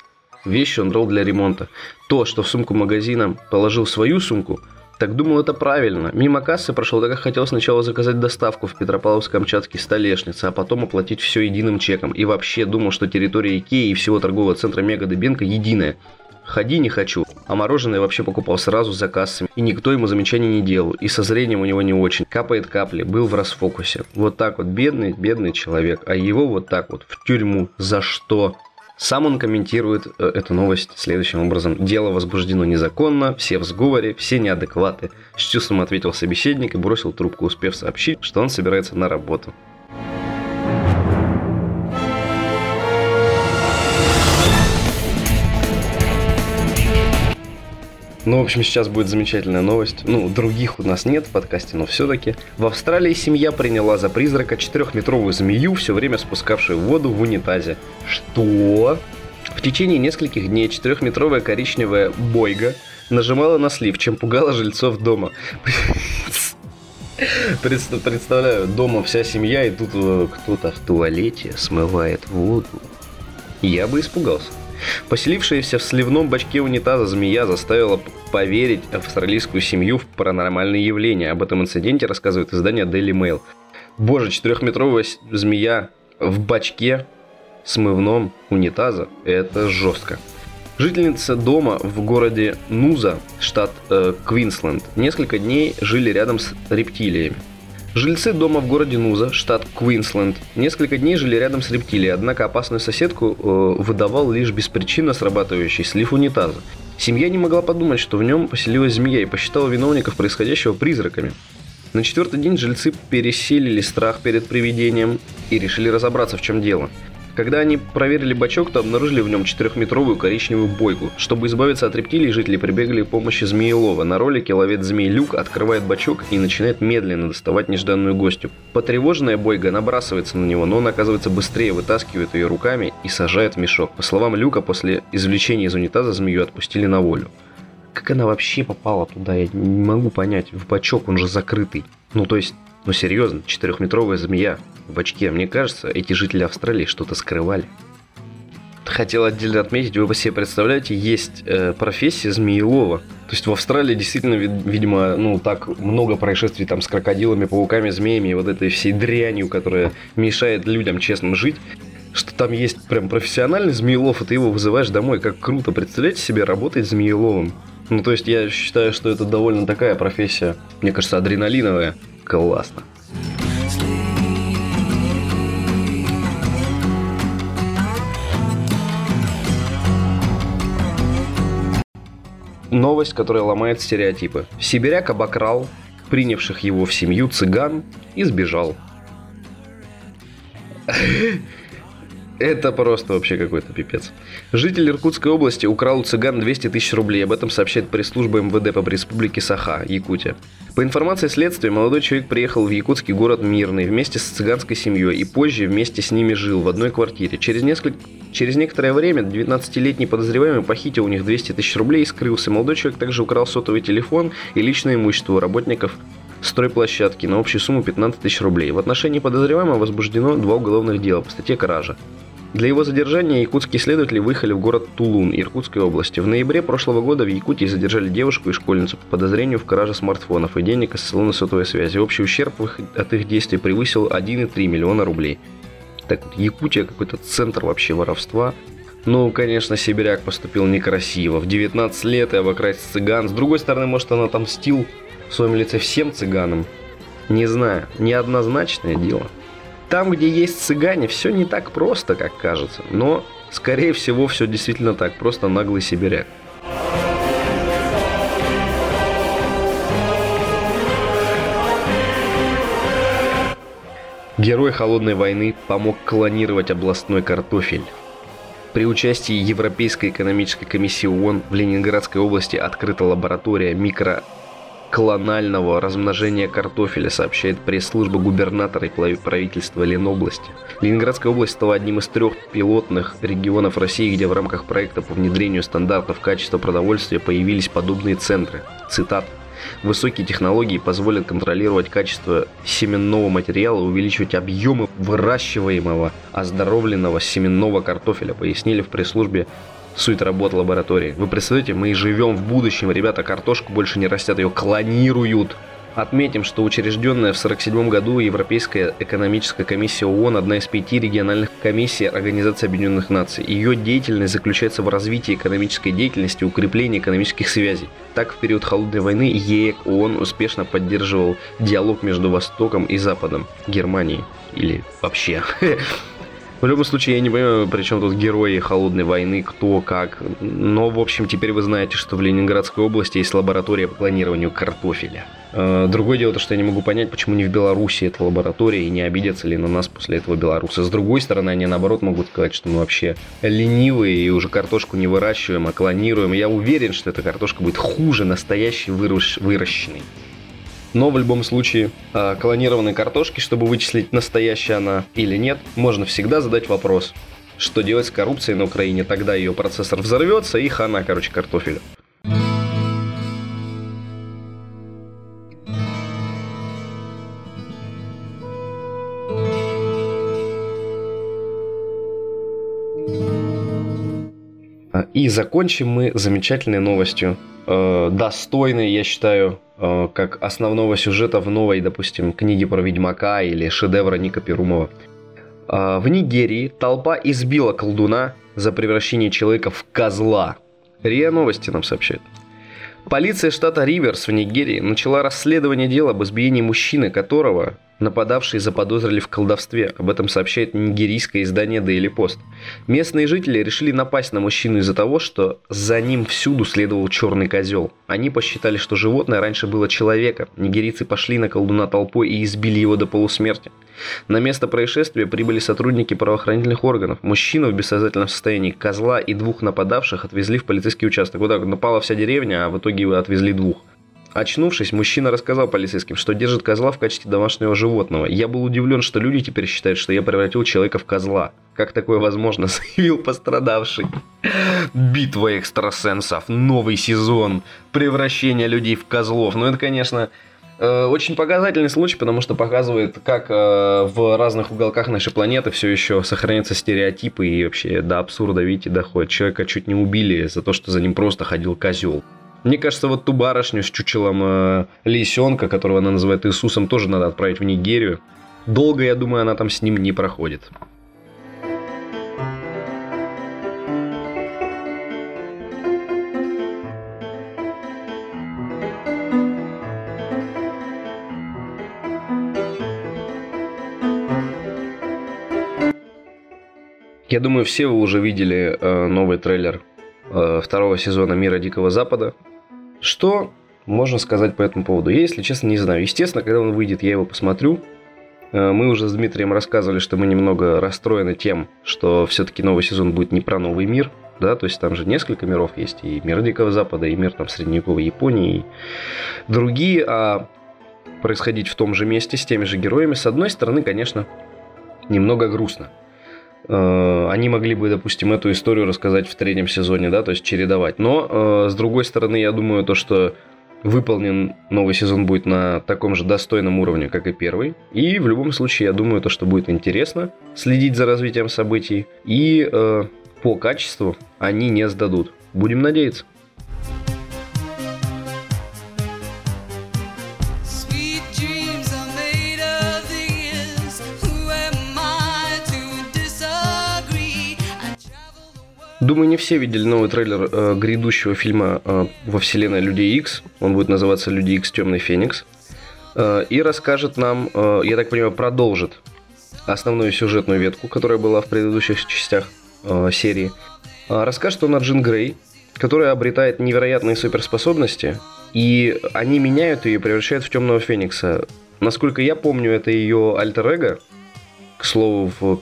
Вещи он брал для ремонта. То, что в сумку магазина положил свою сумку, так думал, это правильно. Мимо кассы прошел, так как хотел сначала заказать доставку в Петропавловск-Камчатский столешнице, а потом оплатить все единым чеком. И вообще думал, что территория Икеи и всего торгового центра Мега Дебенко единая. Ходи не хочу. А мороженое вообще покупал сразу за кассами. И никто ему замечаний не делал. И со зрением у него не очень. Капает капли. Был в расфокусе. Вот так вот бедный, бедный человек. А его вот так вот в тюрьму. За что? Сам он комментирует э, эту новость следующим образом. Дело возбуждено незаконно, все в сговоре, все неадекваты. С чувством ответил собеседник и бросил трубку, успев сообщить, что он собирается на работу. Ну, в общем, сейчас будет замечательная новость. Ну, других у нас нет в подкасте, но все-таки. В Австралии семья приняла за призрака четырехметровую змею, все время спускавшую воду в унитазе. Что? В течение нескольких дней четырехметровая коричневая бойга нажимала на слив, чем пугала жильцов дома. Представляю, дома вся семья, и тут э, кто-то в туалете смывает воду. Я бы испугался. Поселившаяся в сливном бачке унитаза змея заставила поверить австралийскую семью в паранормальные явления. Об этом инциденте рассказывает издание Daily Mail. Боже, четырехметровая змея в бачке смывном унитаза – это жестко. Жительница дома в городе Нуза, штат э, Квинсленд, несколько дней жили рядом с рептилиями. Жильцы дома в городе Нуза, штат Квинсленд, несколько дней жили рядом с рептилией, однако опасную соседку э, выдавал лишь беспричинно срабатывающий слив унитаза. Семья не могла подумать, что в нем поселилась змея и посчитала виновников происходящего призраками. На четвертый день жильцы переселили страх перед привидением и решили разобраться, в чем дело – когда они проверили бачок, то обнаружили в нем четырехметровую коричневую бойку. Чтобы избавиться от рептилий, жители прибегли к помощи змеелова. На ролике ловец змей Люк открывает бачок и начинает медленно доставать нежданную гостью. Потревоженная бойга набрасывается на него, но он оказывается быстрее, вытаскивает ее руками и сажает в мешок. По словам Люка, после извлечения из унитаза змею отпустили на волю. Как она вообще попала туда, я не могу понять. В бачок, он же закрытый. Ну, то есть, ну серьезно, четырехметровая змея в очке. Мне кажется, эти жители Австралии что-то скрывали. Хотел отдельно отметить, вы себе представляете, есть э, профессия змеелова. То есть в Австралии действительно, видимо, ну так много происшествий там с крокодилами, пауками, змеями и вот этой всей дрянью, которая мешает людям честно жить что там есть прям профессиональный змеелов, и ты его вызываешь домой. Как круто. Представляете себе работать змееловым? Ну, то есть я считаю, что это довольно такая профессия, мне кажется, адреналиновая. Классно. Новость, которая ломает стереотипы. Сибиряк обокрал принявших его в семью цыган и сбежал. Это просто вообще какой-то пипец. Житель Иркутской области украл у цыган 200 тысяч рублей. Об этом сообщает пресс-служба МВД по республике Саха, Якутия. По информации следствия, молодой человек приехал в якутский город Мирный вместе с цыганской семьей и позже вместе с ними жил в одной квартире. Через, несколько... Через некоторое время 19-летний подозреваемый похитил у них 200 тысяч рублей и скрылся. Молодой человек также украл сотовый телефон и личное имущество у работников стройплощадки на общую сумму 15 тысяч рублей. В отношении подозреваемого возбуждено два уголовных дела по статье «Кража». Для его задержания якутские следователи выехали в город Тулун Иркутской области. В ноябре прошлого года в Якутии задержали девушку и школьницу по подозрению в краже смартфонов и денег из салона сотовой связи. Общий ущерб от их действий превысил 1,3 миллиона рублей. Так вот, Якутия какой-то центр вообще воровства. Ну, конечно, сибиряк поступил некрасиво. В 19 лет и обокрасть цыган. С другой стороны, может, он отомстил в своем лице всем цыганам. Не знаю, неоднозначное дело. Там, где есть цыгане, все не так просто, как кажется. Но, скорее всего, все действительно так. Просто наглый сибиряк. Герой Холодной войны помог клонировать областной картофель. При участии Европейской экономической комиссии ООН в Ленинградской области открыта лаборатория микро клонального размножения картофеля, сообщает пресс-служба губернатора и правительства Ленобласти. Ленинградская область стала одним из трех пилотных регионов России, где в рамках проекта по внедрению стандартов качества продовольствия появились подобные центры. Цитат. Высокие технологии позволят контролировать качество семенного материала увеличивать объемы выращиваемого оздоровленного семенного картофеля, пояснили в пресс-службе суть работы лаборатории. Вы представляете, мы живем в будущем, ребята, картошку больше не растят, ее клонируют. Отметим, что учрежденная в 1947 году Европейская экономическая комиссия ООН одна из пяти региональных комиссий Организации Объединенных Наций. Ее деятельность заключается в развитии экономической деятельности укреплении экономических связей. Так, в период Холодной войны ЕЭК ООН успешно поддерживал диалог между Востоком и Западом, Германией или вообще В любом случае, я не понимаю, при чем тут герои холодной войны, кто, как. Но, в общем, теперь вы знаете, что в Ленинградской области есть лаборатория по клонированию картофеля. Э, другое дело, то, что я не могу понять, почему не в Беларуси эта лаборатория, и не обидятся ли на нас после этого белорусы. С другой стороны, они наоборот могут сказать, что мы вообще ленивые и уже картошку не выращиваем, а клонируем. Я уверен, что эта картошка будет хуже настоящей выращенной. Но в любом случае, а, клонированной картошки, чтобы вычислить, настоящая она или нет, можно всегда задать вопрос. Что делать с коррупцией на Украине? Тогда ее процессор взорвется и хана, короче, картофелю. И закончим мы замечательной новостью. Э, достойной, я считаю, Э, как основного сюжета в новой, допустим, книге про Ведьмака или шедевра Ника Перумова. Э, в Нигерии толпа избила колдуна за превращение человека в козла. РИА Новости нам сообщает. Полиция штата Риверс в Нигерии начала расследование дела об избиении мужчины, которого Нападавшие заподозрили в колдовстве, об этом сообщает нигерийское издание Daily Post. Местные жители решили напасть на мужчину из-за того, что за ним всюду следовал черный козел. Они посчитали, что животное раньше было человека. Нигерийцы пошли на колдуна толпой и избили его до полусмерти. На место происшествия прибыли сотрудники правоохранительных органов. Мужчину в бессознательном состоянии, козла и двух нападавших отвезли в полицейский участок. Вот так напала вся деревня, а в итоге отвезли двух. Очнувшись, мужчина рассказал полицейским, что держит козла в качестве домашнего животного. Я был удивлен, что люди теперь считают, что я превратил человека в козла. Как такое возможно, заявил пострадавший. Битва экстрасенсов, новый сезон, превращение людей в козлов. Ну это, конечно, э, очень показательный случай, потому что показывает, как э, в разных уголках нашей планеты все еще сохраняются стереотипы и вообще до абсурда, видите, доходит. Человека чуть не убили за то, что за ним просто ходил козел. Мне кажется, вот ту барышню с чучелом э, лисенка, которого она называет Иисусом, тоже надо отправить в Нигерию. Долго, я думаю, она там с ним не проходит. Я думаю, все вы уже видели э, новый трейлер э, второго сезона Мира Дикого Запада. Что можно сказать по этому поводу? Я, если честно, не знаю. Естественно, когда он выйдет, я его посмотрю. Э, мы уже с Дмитрием рассказывали, что мы немного расстроены тем, что все-таки новый сезон будет не про новый мир, да, то есть там же несколько миров есть, и мир Дикого Запада, и мир там средневековой Японии, и другие, а происходить в том же месте с теми же героями, с одной стороны, конечно, немного грустно. Э, они могли бы, допустим, эту историю рассказать в третьем сезоне, да, то есть чередовать. Но, э, с другой стороны, я думаю, то, что выполнен новый сезон будет на таком же достойном уровне, как и первый. И в любом случае, я думаю, то, что будет интересно следить за развитием событий. И э, по качеству они не сдадут. Будем надеяться. Думаю, не все видели новый трейлер э, грядущего фильма э, во вселенной Людей X. Он будет называться Люди X Темный Феникс. Э, и расскажет нам, э, я так понимаю, продолжит основную сюжетную ветку, которая была в предыдущих частях э, серии. Э, расскажет он о Джин Грей, которая обретает невероятные суперспособности, и они меняют ее и превращают в Темного Феникса. Насколько я помню, это ее альтер-эго. К слову, в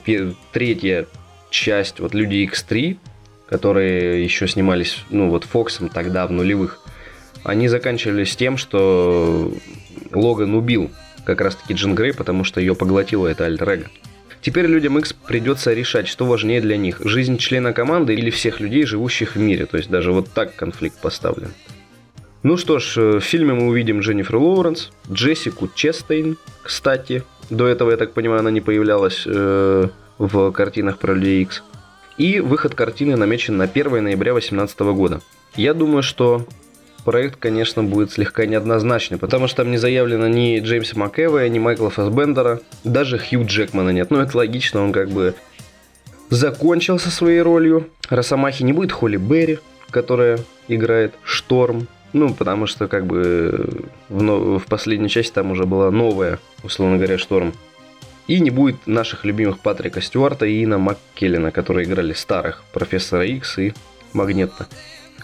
третья часть, вот Люди X3, которые еще снимались, ну, вот Фоксом тогда, в нулевых, они заканчивались тем, что Логан убил как раз-таки Джин Грей, потому что ее поглотила эта альтер -эго. Теперь людям X придется решать, что важнее для них, жизнь члена команды или всех людей, живущих в мире. То есть даже вот так конфликт поставлен. Ну что ж, э, в фильме мы увидим Дженнифер Лоуренс, Джессику Честейн, кстати. До этого, я так понимаю, она не появлялась э, в картинах про Людей X. И выход картины намечен на 1 ноября 2018 года. Я думаю, что проект, конечно, будет слегка неоднозначный, потому что там не заявлено ни Джеймса МакЭвая, ни Майкла Фассбендера, даже Хью Джекмана нет. Ну, это логично, он как бы закончил со своей ролью. Росомахи не будет Холли Берри, которая играет Шторм. Ну, потому что, как бы, в, в последней части там уже была новая, условно говоря, Шторм. И не будет наших любимых Патрика Стюарта и Ина МакКеллина, которые играли старых Профессора Икс и Магнетта.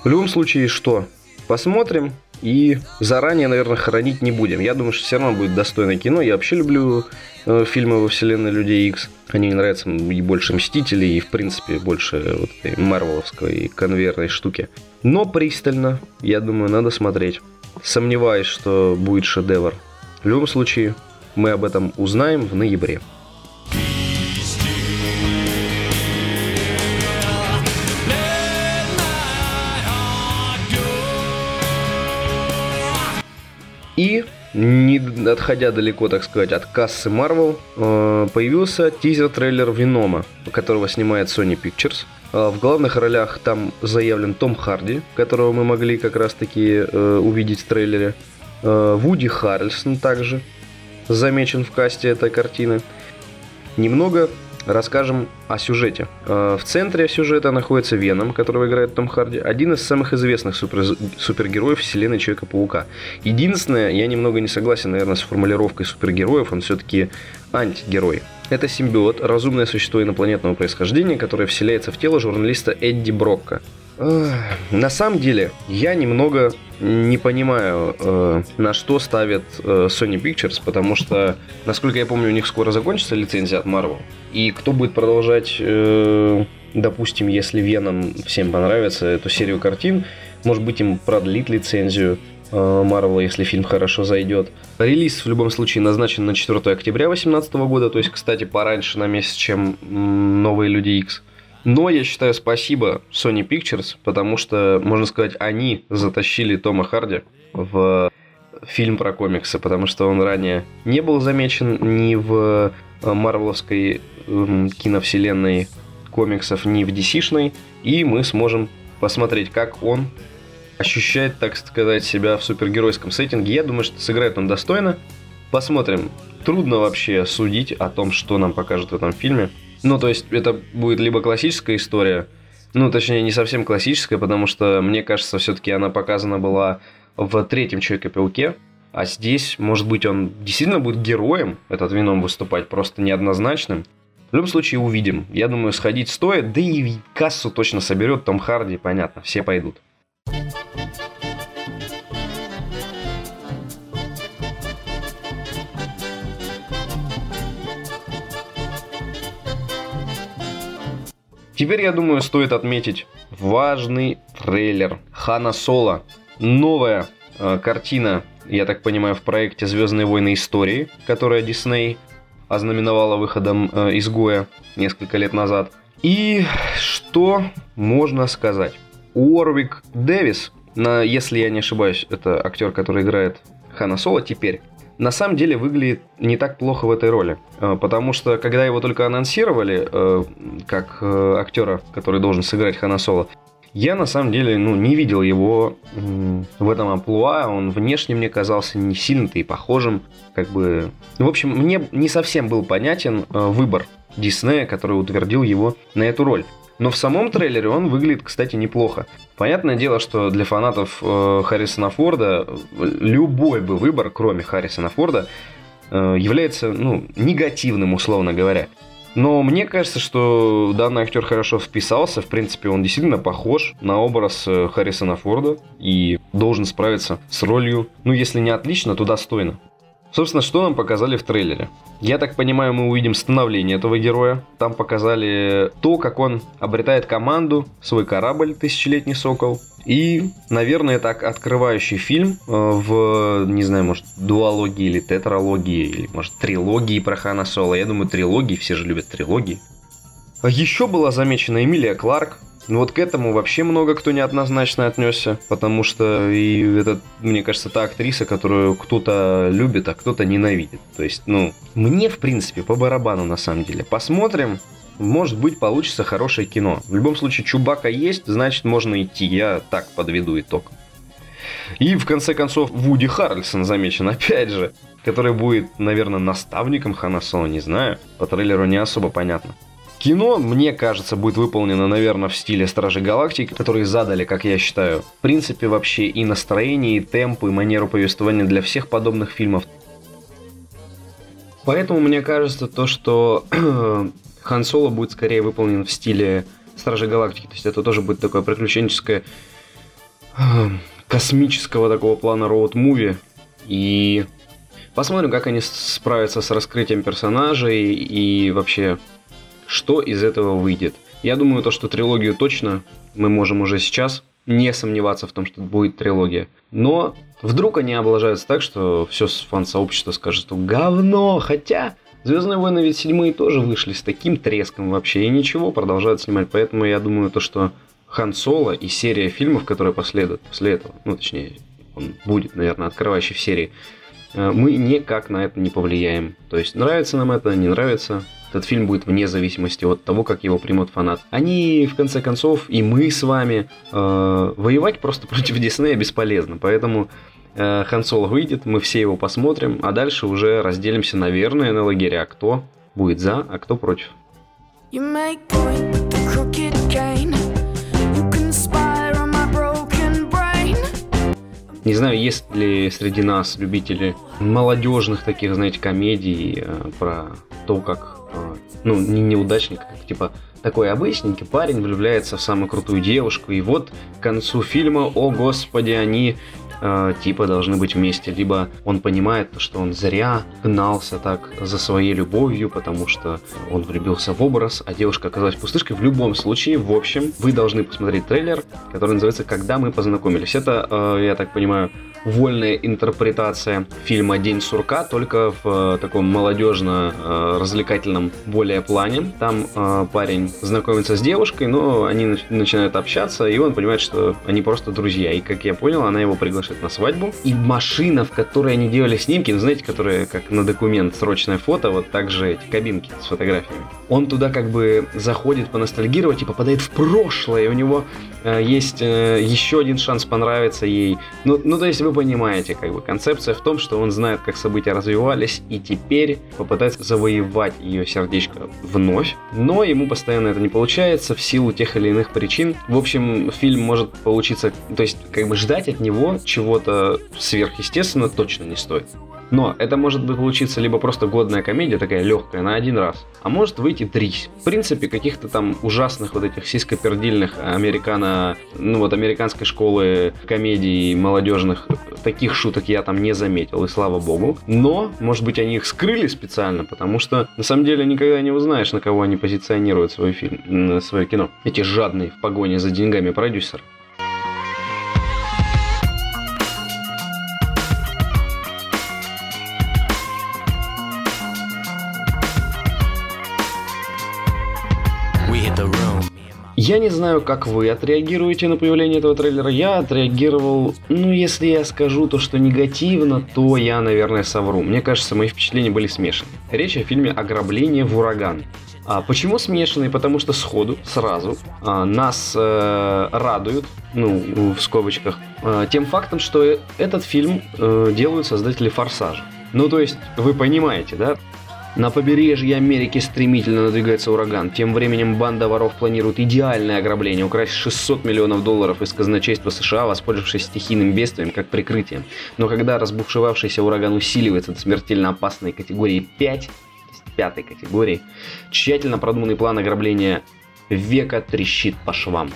В любом случае, что? Посмотрим и заранее, наверное, хоронить не будем. Я думаю, что все равно будет достойное кино. Я вообще люблю э, фильмы во вселенной Людей Икс. Они мне нравятся и больше Мстителей, и, в принципе, больше вот этой марвеловской конвейерной штуки. Но пристально, я думаю, надо смотреть. Сомневаюсь, что будет шедевр. В любом случае, мы об этом узнаем в ноябре. И, не отходя далеко, так сказать, от кассы Marvel, э, появился тизер-трейлер Венома, которого снимает Sony Pictures. Э, в главных ролях там заявлен Том Харди, которого мы могли как раз-таки э, увидеть в трейлере. Вуди Харрельсон также, замечен в касте этой картины. Немного расскажем о сюжете. Э, в центре сюжета находится Веном, которого играет Том Харди, один из самых известных супер супергероев вселенной Человека-паука. Единственное, я немного не согласен, наверное, с формулировкой супергероев, он все-таки антигерой. Это симбиот, разумное существо инопланетного происхождения, которое вселяется в тело журналиста Эдди Брокка. На самом деле, я немного не понимаю, э, на что ставят э, Sony Pictures, потому что, насколько я помню, у них скоро закончится лицензия от Marvel. И кто будет продолжать, э, допустим, если Веном всем понравится эту серию картин, может быть, им продлит лицензию Марвела, если фильм хорошо зайдет. Релиз в любом случае назначен на 4 октября 2018 года, то есть, кстати, пораньше на месяц, чем новые Люди X. Но я считаю спасибо Sony Pictures, потому что, можно сказать, они затащили Тома Харди в фильм про комиксы, потому что он ранее не был замечен ни в э, марвеловской эм, киновселенной комиксов, ни в DC-шной, и мы сможем посмотреть, как он ощущает, так сказать, себя в супергеройском сеттинге. Я думаю, что сыграет он достойно. Посмотрим. Трудно вообще судить о том, что нам покажет в этом фильме. Ну, то есть, это будет либо классическая история, ну, точнее, не совсем классическая, потому что, мне кажется, все-таки она показана была в третьем Человеке-пауке, а здесь, может быть, он действительно будет героем, этот вином выступать, просто неоднозначным. В любом случае, увидим. Я думаю, сходить стоит, да и кассу точно соберет Том Харди, понятно, все пойдут. Теперь, я думаю, стоит отметить важный трейлер Хана Соло. Новая э, картина, я так понимаю, в проекте «Звездные войны. Истории», которая Дисней ознаменовала выходом э, «Изгоя» несколько лет назад. И что можно сказать? Уорвик Дэвис, на, если я не ошибаюсь, это актер, который играет Хана Соло теперь, на самом деле выглядит не так плохо в этой роли. Э, потому что, когда его только анонсировали, э, как э, актера, который должен сыграть Хана Соло, я на самом деле ну, не видел его в этом амплуа. Он внешне мне казался не сильно-то и похожим. Как бы... В общем, мне не совсем был понятен выбор Диснея, который утвердил его на эту роль. Но в самом трейлере он выглядит, кстати, неплохо. Понятное дело, что для фанатов э, Харрисона Форда любой бы выбор, кроме Харрисона Форда, э, является ну, негативным, условно говоря. Но мне кажется, что данный актер хорошо вписался. В принципе, он действительно похож на образ э, Харрисона Форда и должен справиться с ролью, ну, если не отлично, то достойно. Собственно, что нам показали в трейлере? Я так понимаю, мы увидим становление этого героя. Там показали то, как он обретает команду, свой корабль «Тысячелетний сокол». И, наверное, это открывающий фильм э, в, не знаю, может, дуологии или тетралогии, или, может, трилогии про Хана Соло. Я думаю, трилогии, все же любят трилогии. Еще была замечена Эмилия Кларк, ну вот к этому вообще много кто неоднозначно отнесся, потому что и это, мне кажется, та актриса, которую кто-то любит, а кто-то ненавидит. То есть, ну, мне, в принципе, по барабану на самом деле. Посмотрим, может быть, получится хорошее кино. В любом случае, Чубака есть, значит, можно идти. Я так подведу итог. И, в конце концов, Вуди Харрельсон замечен, опять же, который будет, наверное, наставником Хана Соло, не знаю. По трейлеру не особо понятно. Кино, мне кажется, будет выполнено, наверное, в стиле Стражи Галактики, которые задали, как я считаю, в принципе, вообще и настроение, и темп, и манеру повествования для всех подобных фильмов. Поэтому мне кажется то, что Хан Соло будет скорее выполнен в стиле Стражи Галактики. То есть это тоже будет такое приключенческое, космического такого плана роуд-муви. И посмотрим, как они справятся с раскрытием персонажей и вообще что из этого выйдет. Я думаю, то, что трилогию точно мы можем уже сейчас не сомневаться в том, что будет трилогия. Но вдруг они облажаются так, что все фан-сообщество скажет, что говно, хотя Звездные войны ведь седьмые тоже вышли с таким треском вообще, и ничего, продолжают снимать. Поэтому я думаю, то, что Хан Соло и серия фильмов, которые последуют после этого, ну, точнее, он будет, наверное, открывающий в серии, э, мы никак на это не повлияем. То есть, нравится нам это, не нравится, этот фильм будет вне зависимости от того, как его примут фанат. Они, в конце концов, и мы с вами, э, воевать просто против Диснея бесполезно. Поэтому э, Хан Соло выйдет, мы все его посмотрим, а дальше уже разделимся, наверное, на лагеря, кто будет за, а кто против. You make point with the crooked cane. Не знаю, есть ли среди нас любители молодежных таких, знаете, комедий э, про то, как, ну, не неудачник, как типа такой обычненький парень влюбляется в самую крутую девушку, и вот к концу фильма, о господи, они э, типа должны быть вместе. Либо он понимает, что он зря гнался так за своей любовью, потому что он влюбился в образ, а девушка оказалась пустышкой. В любом случае, в общем, вы должны посмотреть трейлер, который называется «Когда мы познакомились». Это, э, я так понимаю, вольная интерпретация фильма «День сурка», только в э, таком молодежно-развлекательном более плане. Там парень знакомится с девушкой, но они начинают общаться, и он понимает, что они просто друзья. И, как я понял, она его приглашает на свадьбу. И машина, в которой они делали снимки, ну, знаете, которые как на документ срочное фото, вот также эти кабинки с фотографиями. Он туда как бы заходит поностальгировать и попадает в прошлое, и у него э, есть э, еще один шанс понравиться ей. Ну, ну, то есть вы понимаете, как бы концепция в том, что он знает, как события развивались, и теперь попытается завоевать ее сердечко вновь, но ему постоянно это не получается в силу тех или иных причин. В общем, фильм может получиться, то есть как бы ждать от него чего-то сверхъестественно точно не стоит. Но это может быть получиться либо просто годная комедия, такая легкая, на один раз, а может выйти дрись. В принципе, каких-то там ужасных вот этих сиськопердильных американо, ну вот американской школы комедий молодежных, таких шуток я там не заметил, и слава богу. Но, может быть, они их скрыли специально, потому что на самом деле никогда не узнаешь, на кого они позиционируют свой фильм, свое кино. Эти жадные в погоне за деньгами продюсеры. Я не знаю, как вы отреагируете на появление этого трейлера. Я отреагировал, ну, если я скажу то, что негативно, то я, наверное, совру. Мне кажется, мои впечатления были смешаны. Речь о фильме «Ограбление в ураган». А почему смешанные? Потому что сходу, сразу, а, нас э, радуют, ну, в скобочках, э, тем фактом, что этот фильм э, делают создатели «Форсажа». Ну, то есть, вы понимаете, да? На побережье Америки стремительно надвигается ураган. Тем временем банда воров планирует идеальное ограбление, украсть 600 миллионов долларов из казначейства США, воспользовавшись стихийным бедствием как прикрытием. Но когда разбушевавшийся ураган усиливается до смертельно опасной категории 5, пятой категории, тщательно продуманный план ограбления века трещит по швам.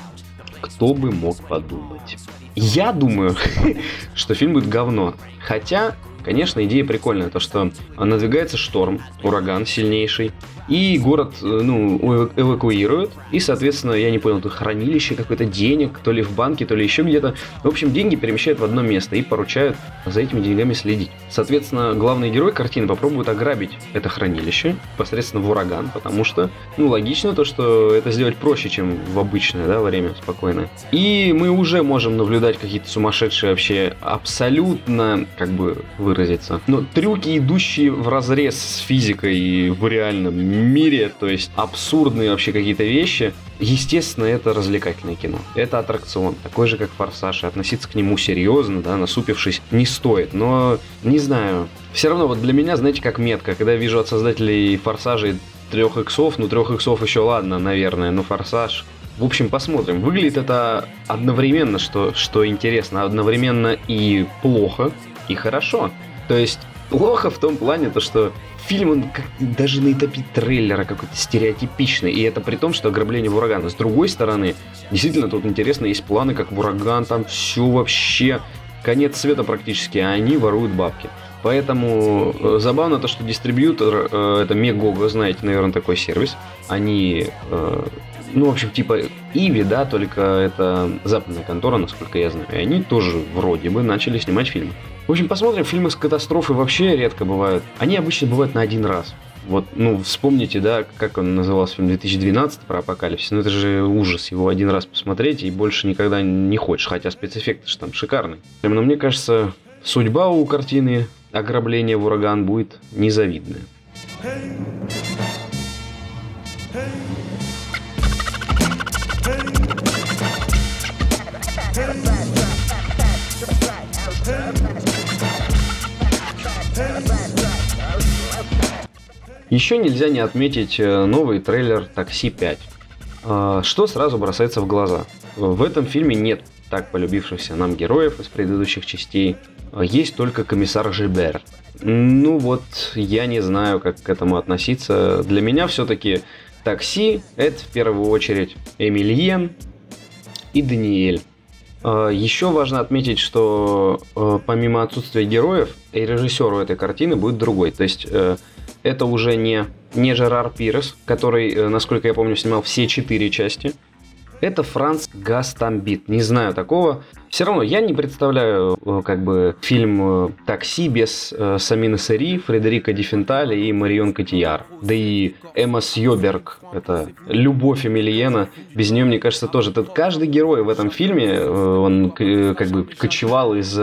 Кто бы мог подумать. Я думаю, что фильм будет говно. Хотя Конечно, идея прикольная, то что надвигается шторм, ураган сильнейший, и город э, ну, эвакуируют, и, соответственно, я не понял, это хранилище какое-то денег, то ли в банке, то ли еще где-то. В общем, деньги перемещают в одно место и поручают за этими деньгами следить. Соответственно, главный герой картины попробует ограбить это хранилище посредственно в ураган, потому что, ну, логично то, что это сделать проще, чем в обычное, да, время спокойное. И мы уже можем наблюдать какие-то сумасшедшие вообще абсолютно, как бы выразиться, но трюки, идущие в разрез с физикой в реальном мире, то есть абсурдные вообще какие-то вещи. Естественно, это развлекательное кино. Это аттракцион, такой же, как «Форсаж», и относиться к нему серьезно, да, насупившись, не стоит. Но, не знаю, все равно вот для меня, знаете, как метка, когда я вижу от создателей «Форсажей» трех иксов, ну трех иксов еще ладно, наверное, но «Форсаж» В общем, посмотрим. Выглядит это одновременно, что, что интересно, одновременно и плохо, и хорошо. То есть плохо в том плане, то, что фильм, он как, даже на этапе трейлера какой-то стереотипичный. И это при том, что ограбление в ураган. С другой стороны, действительно, тут интересно, есть планы, как в ураган, там все вообще конец света практически, а они воруют бабки. Поэтому э, забавно то, что дистрибьютор, э, это Мегого, знаете, наверное, такой сервис. Они, э, ну, в общем, типа Иви, да, только это западная контора, насколько я знаю. И они тоже вроде бы начали снимать фильмы. В общем, посмотрим, фильмы с катастрофой вообще редко бывают. Они обычно бывают на один раз. Вот, ну, вспомните, да, как он назывался фильм 2012 про апокалипсис. Ну, это же ужас, его один раз посмотреть и больше никогда не хочешь, хотя спецэффекты же там шикарные. Но мне кажется, судьба у картины ограбление в ураган будет незавидная. Еще нельзя не отметить э, новый трейлер «Такси 5». А, что сразу бросается в глаза? В этом фильме нет так полюбившихся нам героев из предыдущих частей. А есть только комиссар Жибер. Ну вот, я не знаю, как к этому относиться. Для меня все-таки такси – это в первую очередь Эмильен и Даниэль. А, Еще важно отметить, что помимо отсутствия героев, и режиссеру этой картины будет другой. То есть э, это уже не, не Жерар Пирес, который, э, насколько я помню, снимал все четыре части. Это Франц Гастамбит. Не знаю такого. Все равно я не представляю э, как бы фильм э, «Такси» без э, Самина Сери, Фредерика Дифенталя и Марион Котияр. Да и Эмма Сьоберг, это любовь Эмильена. Без нее, мне кажется, тоже. Тут каждый герой в этом фильме, он как бы кочевал из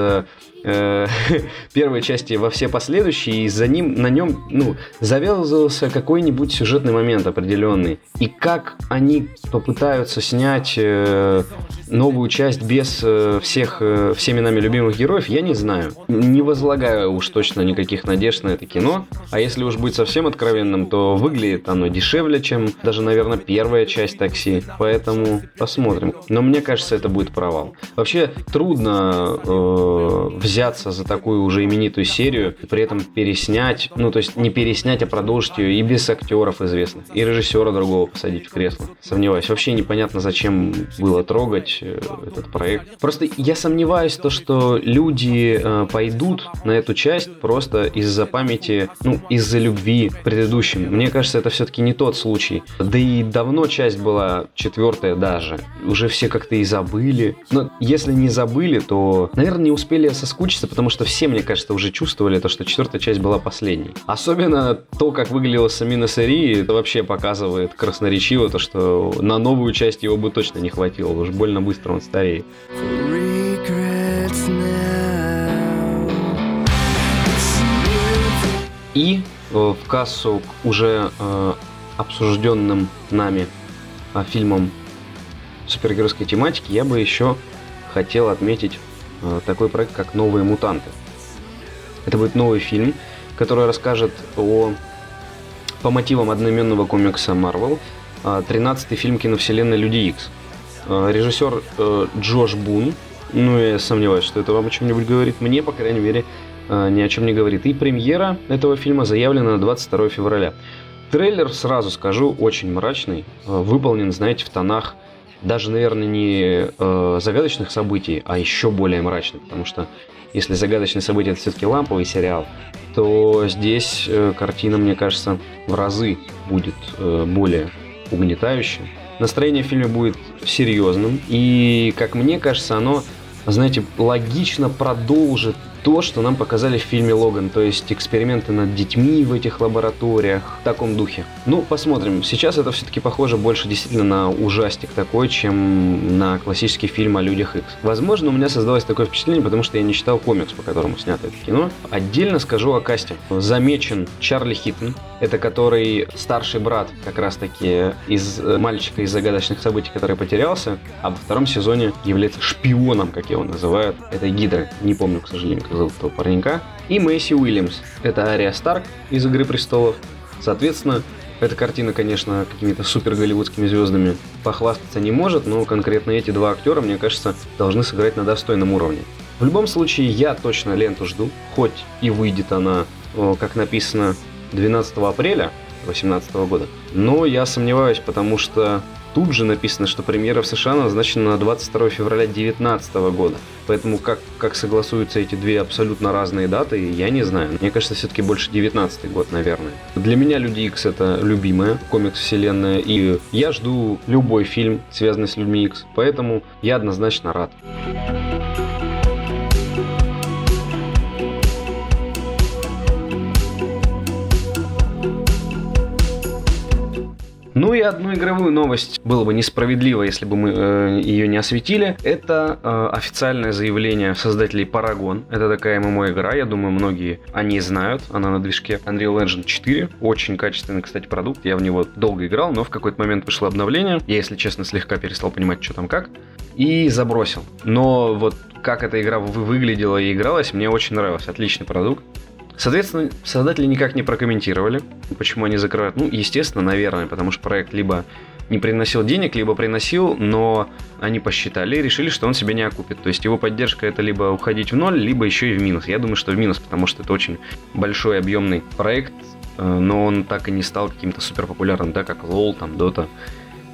э, первой части во все последующие, и за ним, на нем, ну, завязывался какой-нибудь сюжетный момент определенный. И как они попытаются снять э, новую часть без э, всех, э, всеми нами любимых героев, я не знаю. Не возлагаю уж точно никаких надежд на это кино, а если уж быть совсем откровенным, то выглядит оно дешевле, чем даже, наверное, первая часть такси, поэтому посмотрим. Но мне кажется, это будет провал. Вообще, трудно э, взяться за такую уже именитую серию, и при этом переснять, ну, то есть не переснять, а продолжить ее и без актеров известных, и режиссера другого посадить в кресло. Сомневаюсь. Вообще непонятно, зачем было трогать э, этот проект. Просто я сомневаюсь, то, что люди э, пойдут на эту часть просто из-за памяти, ну, из-за любви к предыдущим. Мне кажется, это все-таки не тот случай. Да и давно часть была четвертая даже. Уже все как-то и забыли. Но если не забыли, то, наверное, не успели соскучиться, потому что все, мне кажется, уже чувствовали то, что четвертая часть была последней. Особенно то, как выглядела Самина Сари, это вообще показывает красноречиво то, что на новую часть его бы точно не хватило. Уж больно быстро он стареет. И э, в кассу к уже э, обсужденным нами э, фильмом супергеройской тематики я бы еще хотел отметить такой проект, как «Новые мутанты». Это будет новый фильм, который расскажет о по мотивам одноименного комикса Marvel 13-й фильм киновселенной Люди Икс. Режиссер Джош Бун, ну я сомневаюсь, что это вам о чем-нибудь говорит, мне, по крайней мере, Э, ни о чем не говорит. И премьера этого фильма заявлена на 22 февраля. Трейлер, сразу скажу, очень мрачный, э, выполнен, знаете, в тонах даже, наверное, не э, загадочных событий, а еще более мрачных, потому что если загадочные события это все-таки ламповый сериал, то здесь э, картина, мне кажется, в разы будет э, более угнетающей. Настроение в фильме будет серьезным, и, как мне кажется, оно, знаете, логично продолжит то, что нам показали в фильме «Логан», то есть эксперименты над детьми в этих лабораториях, в таком духе. Ну, посмотрим. Сейчас это все-таки похоже больше действительно на ужастик такой, чем на классический фильм о Людях Икс. Возможно, у меня создалось такое впечатление, потому что я не читал комикс, по которому снято это кино. Отдельно скажу о касте. Замечен Чарли Хиттон, это который старший брат как раз-таки из э, мальчика из загадочных событий, который потерялся, а во втором сезоне является шпионом, как его называют. Это Гидра. Не помню, к сожалению, как зовут этого паренька. И Мэйси Уильямс. Это Ария Старк из «Игры престолов». Соответственно, эта картина, конечно, какими-то супер голливудскими звездами похвастаться не может, но конкретно эти два актера, мне кажется, должны сыграть на достойном уровне. В любом случае, я точно ленту жду, хоть и выйдет она, как написано, 12 апреля 2018 года. Но я сомневаюсь, потому что тут же написано, что премьера в США назначена на 22 февраля 2019 года. Поэтому как, как согласуются эти две абсолютно разные даты, я не знаю. Мне кажется, все-таки больше 19 год, наверное. Для меня Люди Икс это любимая комикс вселенная, и я жду любой фильм, связанный с Людьми Икс. Поэтому я однозначно рад. Ну и одну игровую новость было бы несправедливо, если бы мы э, ее не осветили. Это э, официальное заявление создателей Paragon. Это такая ММО-игра, я думаю, многие они знают. Она на движке Unreal Engine 4. Очень качественный, кстати, продукт. Я в него долго играл, но в какой-то момент вышло обновление. Я, если честно, слегка перестал понимать, что там как. И забросил. Но вот как эта игра выглядела и игралась, мне очень нравилось. Отличный продукт. Соответственно, создатели никак не прокомментировали, почему они закрывают. Ну, естественно, наверное, потому что проект либо не приносил денег, либо приносил, но они посчитали и решили, что он себя не окупит. То есть его поддержка это либо уходить в ноль, либо еще и в минус. Я думаю, что в минус, потому что это очень большой объемный проект, э, но он так и не стал каким-то супер популярным, да, как LoL, там, Dota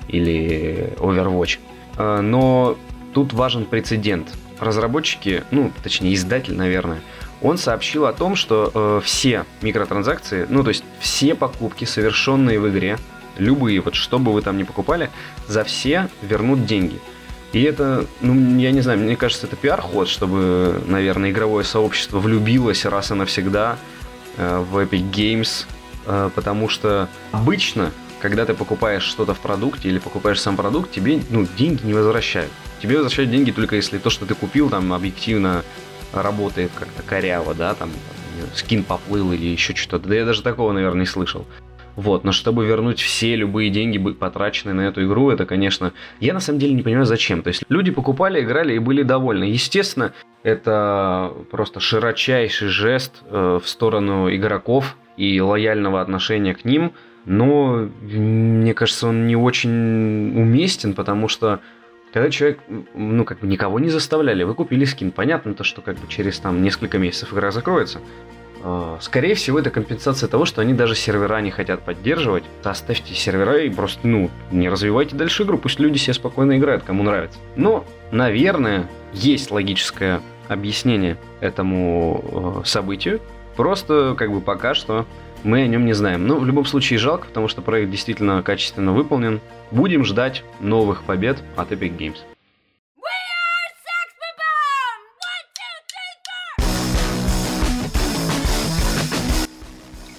или Overwatch. Э, но тут важен прецедент. Разработчики, ну, точнее, издатель, наверное, он сообщил о том, что э, все микротранзакции, ну то есть все покупки, совершенные в игре, любые, вот что бы вы там ни покупали, за все вернут деньги. И это, ну, я не знаю, мне кажется, это пиар-ход, чтобы, наверное, игровое сообщество влюбилось раз и навсегда э, в Epic Games, э, потому что обычно, когда ты покупаешь что-то в продукте или покупаешь сам продукт, тебе, ну, деньги не возвращают. Тебе возвращают деньги только если то, что ты купил, там, объективно работает как-то коряво, да, там, скин поплыл или еще что-то. Да я даже такого, наверное, не слышал. Вот, но чтобы вернуть все любые деньги, потраченные на эту игру, это, конечно, я на самом деле не понимаю, зачем. То есть люди покупали, играли и были довольны. Естественно, это просто широчайший жест э, в сторону игроков и лояльного отношения к ним, но мне кажется, он не очень уместен, потому что когда человек, ну, как бы никого не заставляли, вы купили скин. Понятно то, что как бы через там несколько месяцев игра закроется. Э, скорее всего, это компенсация того, что они даже сервера не хотят поддерживать. Оставьте сервера и просто, ну, не развивайте дальше игру, пусть люди себе спокойно играют, кому нравится. Но, наверное, есть логическое объяснение этому э, событию. Просто, как бы, пока что мы о нем не знаем. Но в любом случае жалко, потому что проект действительно качественно выполнен. Будем ждать новых побед от Epic Games.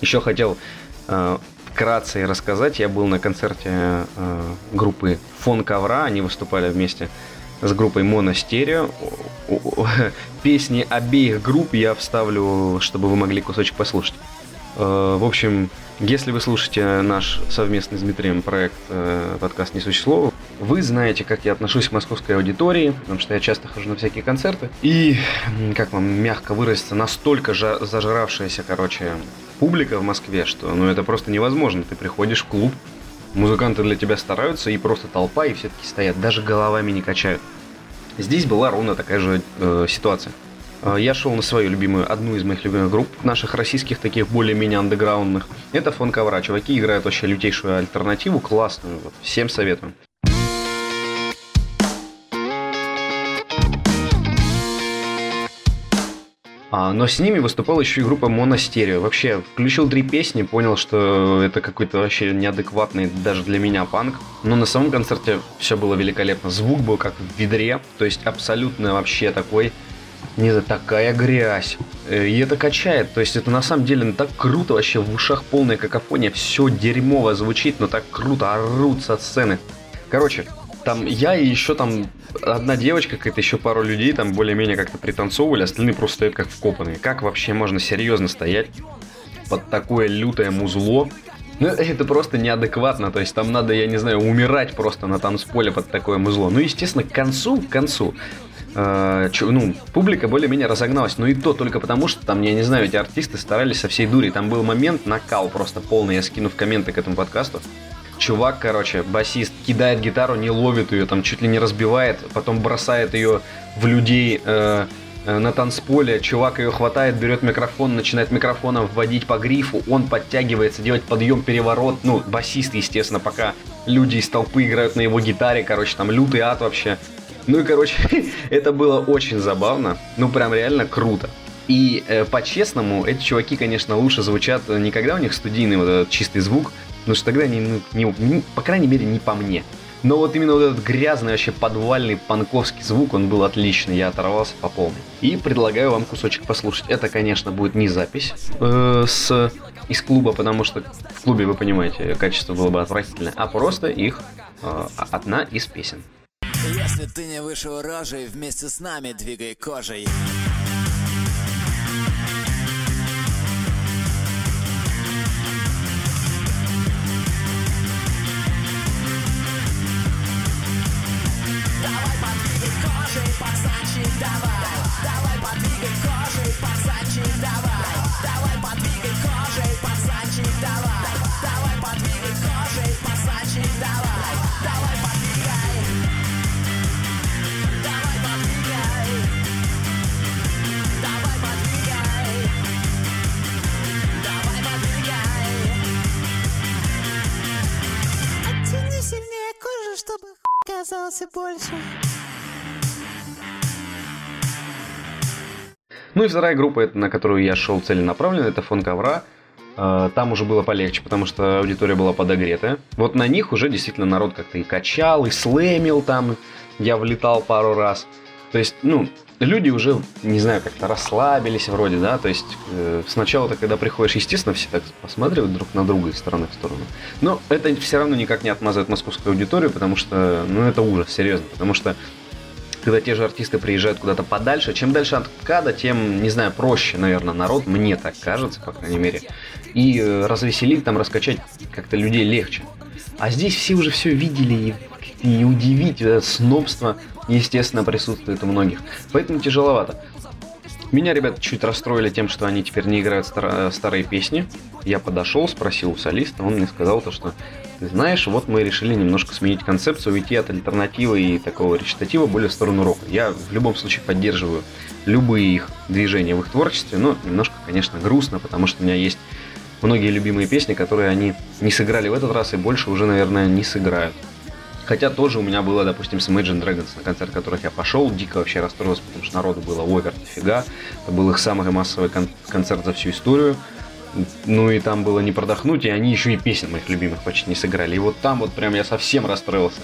Еще хотел э, вкратце рассказать. Я был на концерте э, группы Фон Ковра. Они выступали вместе с группой Моностерeo. Песни обеих групп я вставлю, чтобы вы могли кусочек послушать. Э, в общем, если вы слушаете наш совместный с Дмитрием проект э, подкаст «Несущий слово», вы знаете, как я отношусь к московской аудитории, потому что я часто хожу на всякие концерты. И, как вам мягко выразиться, настолько жа- зажравшаяся, короче, публика в Москве, что ну это просто невозможно. Ты приходишь в клуб, музыканты для тебя стараются, и просто толпа, и все таки стоят, даже головами не качают. Здесь была ровно такая же э, ситуация. Э, я шел на свою любимую, одну из моих любимых групп, наших российских, таких более-менее андеграундных. Это фон ковра. Чуваки играют вообще лютейшую альтернативу, классную. Вот, всем советую. А, но с ними выступала еще и группа Моностерeo. Вообще, включил три песни, понял, что это какой-то вообще неадекватный даже для меня панк. Но на самом концерте все было великолепно. Звук был как в ведре, то есть абсолютно вообще такой не такая грязь. Э, и это качает. То есть это на самом деле так круто вообще. В ушах полная какофония. Все дерьмово звучит, но так круто орут со сцены. Короче, там я и еще там одна девочка, какая-то еще пару людей там более-менее как-то пританцовывали, остальные просто стоят как вкопанные. Как вообще можно серьезно стоять под такое лютое музло? Ну, это просто неадекватно, то есть там надо, я не знаю, умирать просто на танцполе под такое музло. Ну, естественно, к концу, к концу, э, ну, публика более-менее разогналась, но и то только потому, что там, я не знаю, эти артисты старались со всей дури. Там был момент, накал просто полный, я скину в комменты к этому подкасту. Чувак, короче, басист, кидает гитару, не ловит ее, там чуть ли не разбивает, потом бросает ее в людей э, э, на танцполе, чувак ее хватает, берет микрофон, начинает микрофоном вводить по грифу, он подтягивается, делать подъем, переворот, ну, басист, естественно, пока люди из толпы играют на его гитаре, короче, там лютый ад вообще. Ну и, короче, это было очень забавно, ну, прям реально круто. И э, по-честному, эти чуваки, конечно, лучше звучат не когда у них студийный вот этот чистый звук, Потому что тогда, не, ну, не, не, по крайней мере, не по мне. Но вот именно вот этот грязный, вообще подвальный панковский звук, он был отличный, я оторвался по полной. И предлагаю вам кусочек послушать. Это, конечно, будет не запись э, с, из клуба, потому что в клубе, вы понимаете, качество было бы отвратительное, а просто их э, одна из песен. Если ты не вышел рожей, вместе с нами двигай кожей. Казался больше. Ну и вторая группа, на которую я шел целенаправленно, это фон ковра. А, там уже было полегче, потому что аудитория была подогретая. Вот на них уже действительно народ как-то и качал, и слэмил там. Я влетал пару раз. То есть, ну, люди уже, не знаю, как-то расслабились вроде, да, то есть э, сначала-то, когда приходишь, естественно, все так посматривают друг на друга из стороны в сторону. Но это все равно никак не отмазывает московскую аудиторию, потому что, ну, это ужас, серьезно, потому что когда те же артисты приезжают куда-то подальше, чем дальше от КАДа, тем, не знаю, проще, наверное, народ, мне так кажется, по крайней мере. И э, развеселить, там, раскачать как-то людей легче. А здесь все уже все видели, и и удивить, это снобство, естественно, присутствует у многих. Поэтому тяжеловато. Меня ребята чуть расстроили тем, что они теперь не играют стар- старые песни. Я подошел, спросил у солиста, он мне сказал то, что ты знаешь, вот мы решили немножко сменить концепцию, уйти от альтернативы и такого речитатива более в сторону рока. Я в любом случае поддерживаю любые их движения в их творчестве, но немножко, конечно, грустно, потому что у меня есть многие любимые песни, которые они не сыграли в этот раз и больше уже, наверное, не сыграют. Хотя тоже у меня было, допустим, с Imagine Dragons, на концерт которых я пошел, дико вообще расстроился, потому что народу было овер дофига. Это был их самый массовый кон- концерт за всю историю. Ну и там было не продохнуть, и они еще и песен моих любимых почти не сыграли. И вот там вот прям я совсем расстроился.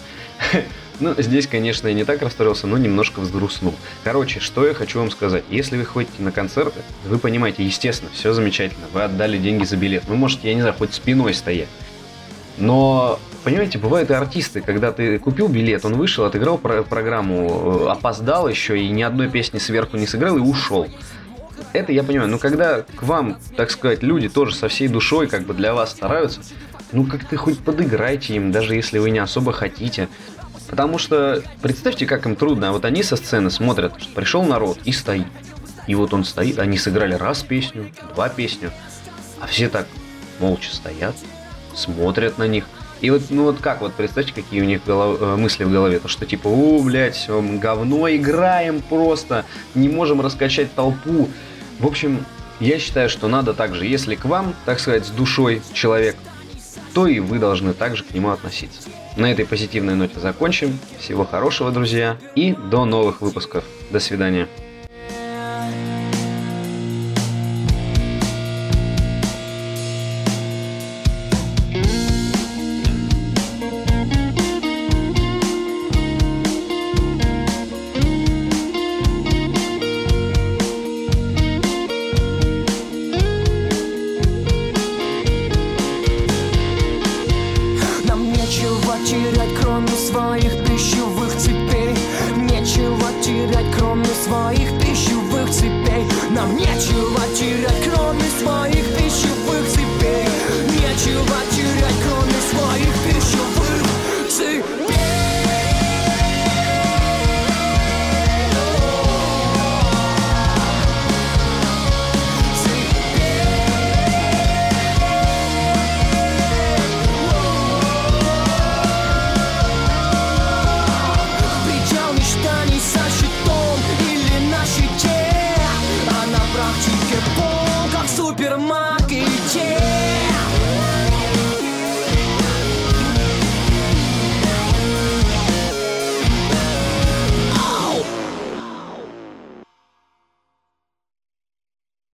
Ну, здесь, конечно, я не так расстроился, но немножко взгрустнул. Короче, что я хочу вам сказать. Если вы ходите на концерты, вы понимаете, естественно, все замечательно. Вы отдали деньги за билет. Вы можете, я не знаю, хоть спиной стоять. Но, понимаете, бывают и артисты, когда ты купил билет, он вышел, отыграл про- программу, э, опоздал еще и ни одной песни сверху не сыграл и ушел. Это я понимаю, но когда к вам, так сказать, люди тоже со всей душой как бы для вас стараются, ну как-то хоть подыграйте им, даже если вы не особо хотите. Потому что представьте, как им трудно. А вот они со сцены смотрят, что пришел народ и стоит. И вот он стоит, они сыграли раз песню, два песню, а все так молча стоят, смотрят на них. И вот, ну вот как, вот представьте, какие у них голов- э, мысли в голове, то что типа, о, блядь, все, говно играем просто, не можем раскачать толпу. В общем, я считаю, что надо также, если к вам, так сказать, с душой человек, то и вы должны также к нему относиться. На этой позитивной ноте закончим. Всего хорошего, друзья, и до новых выпусков. До свидания.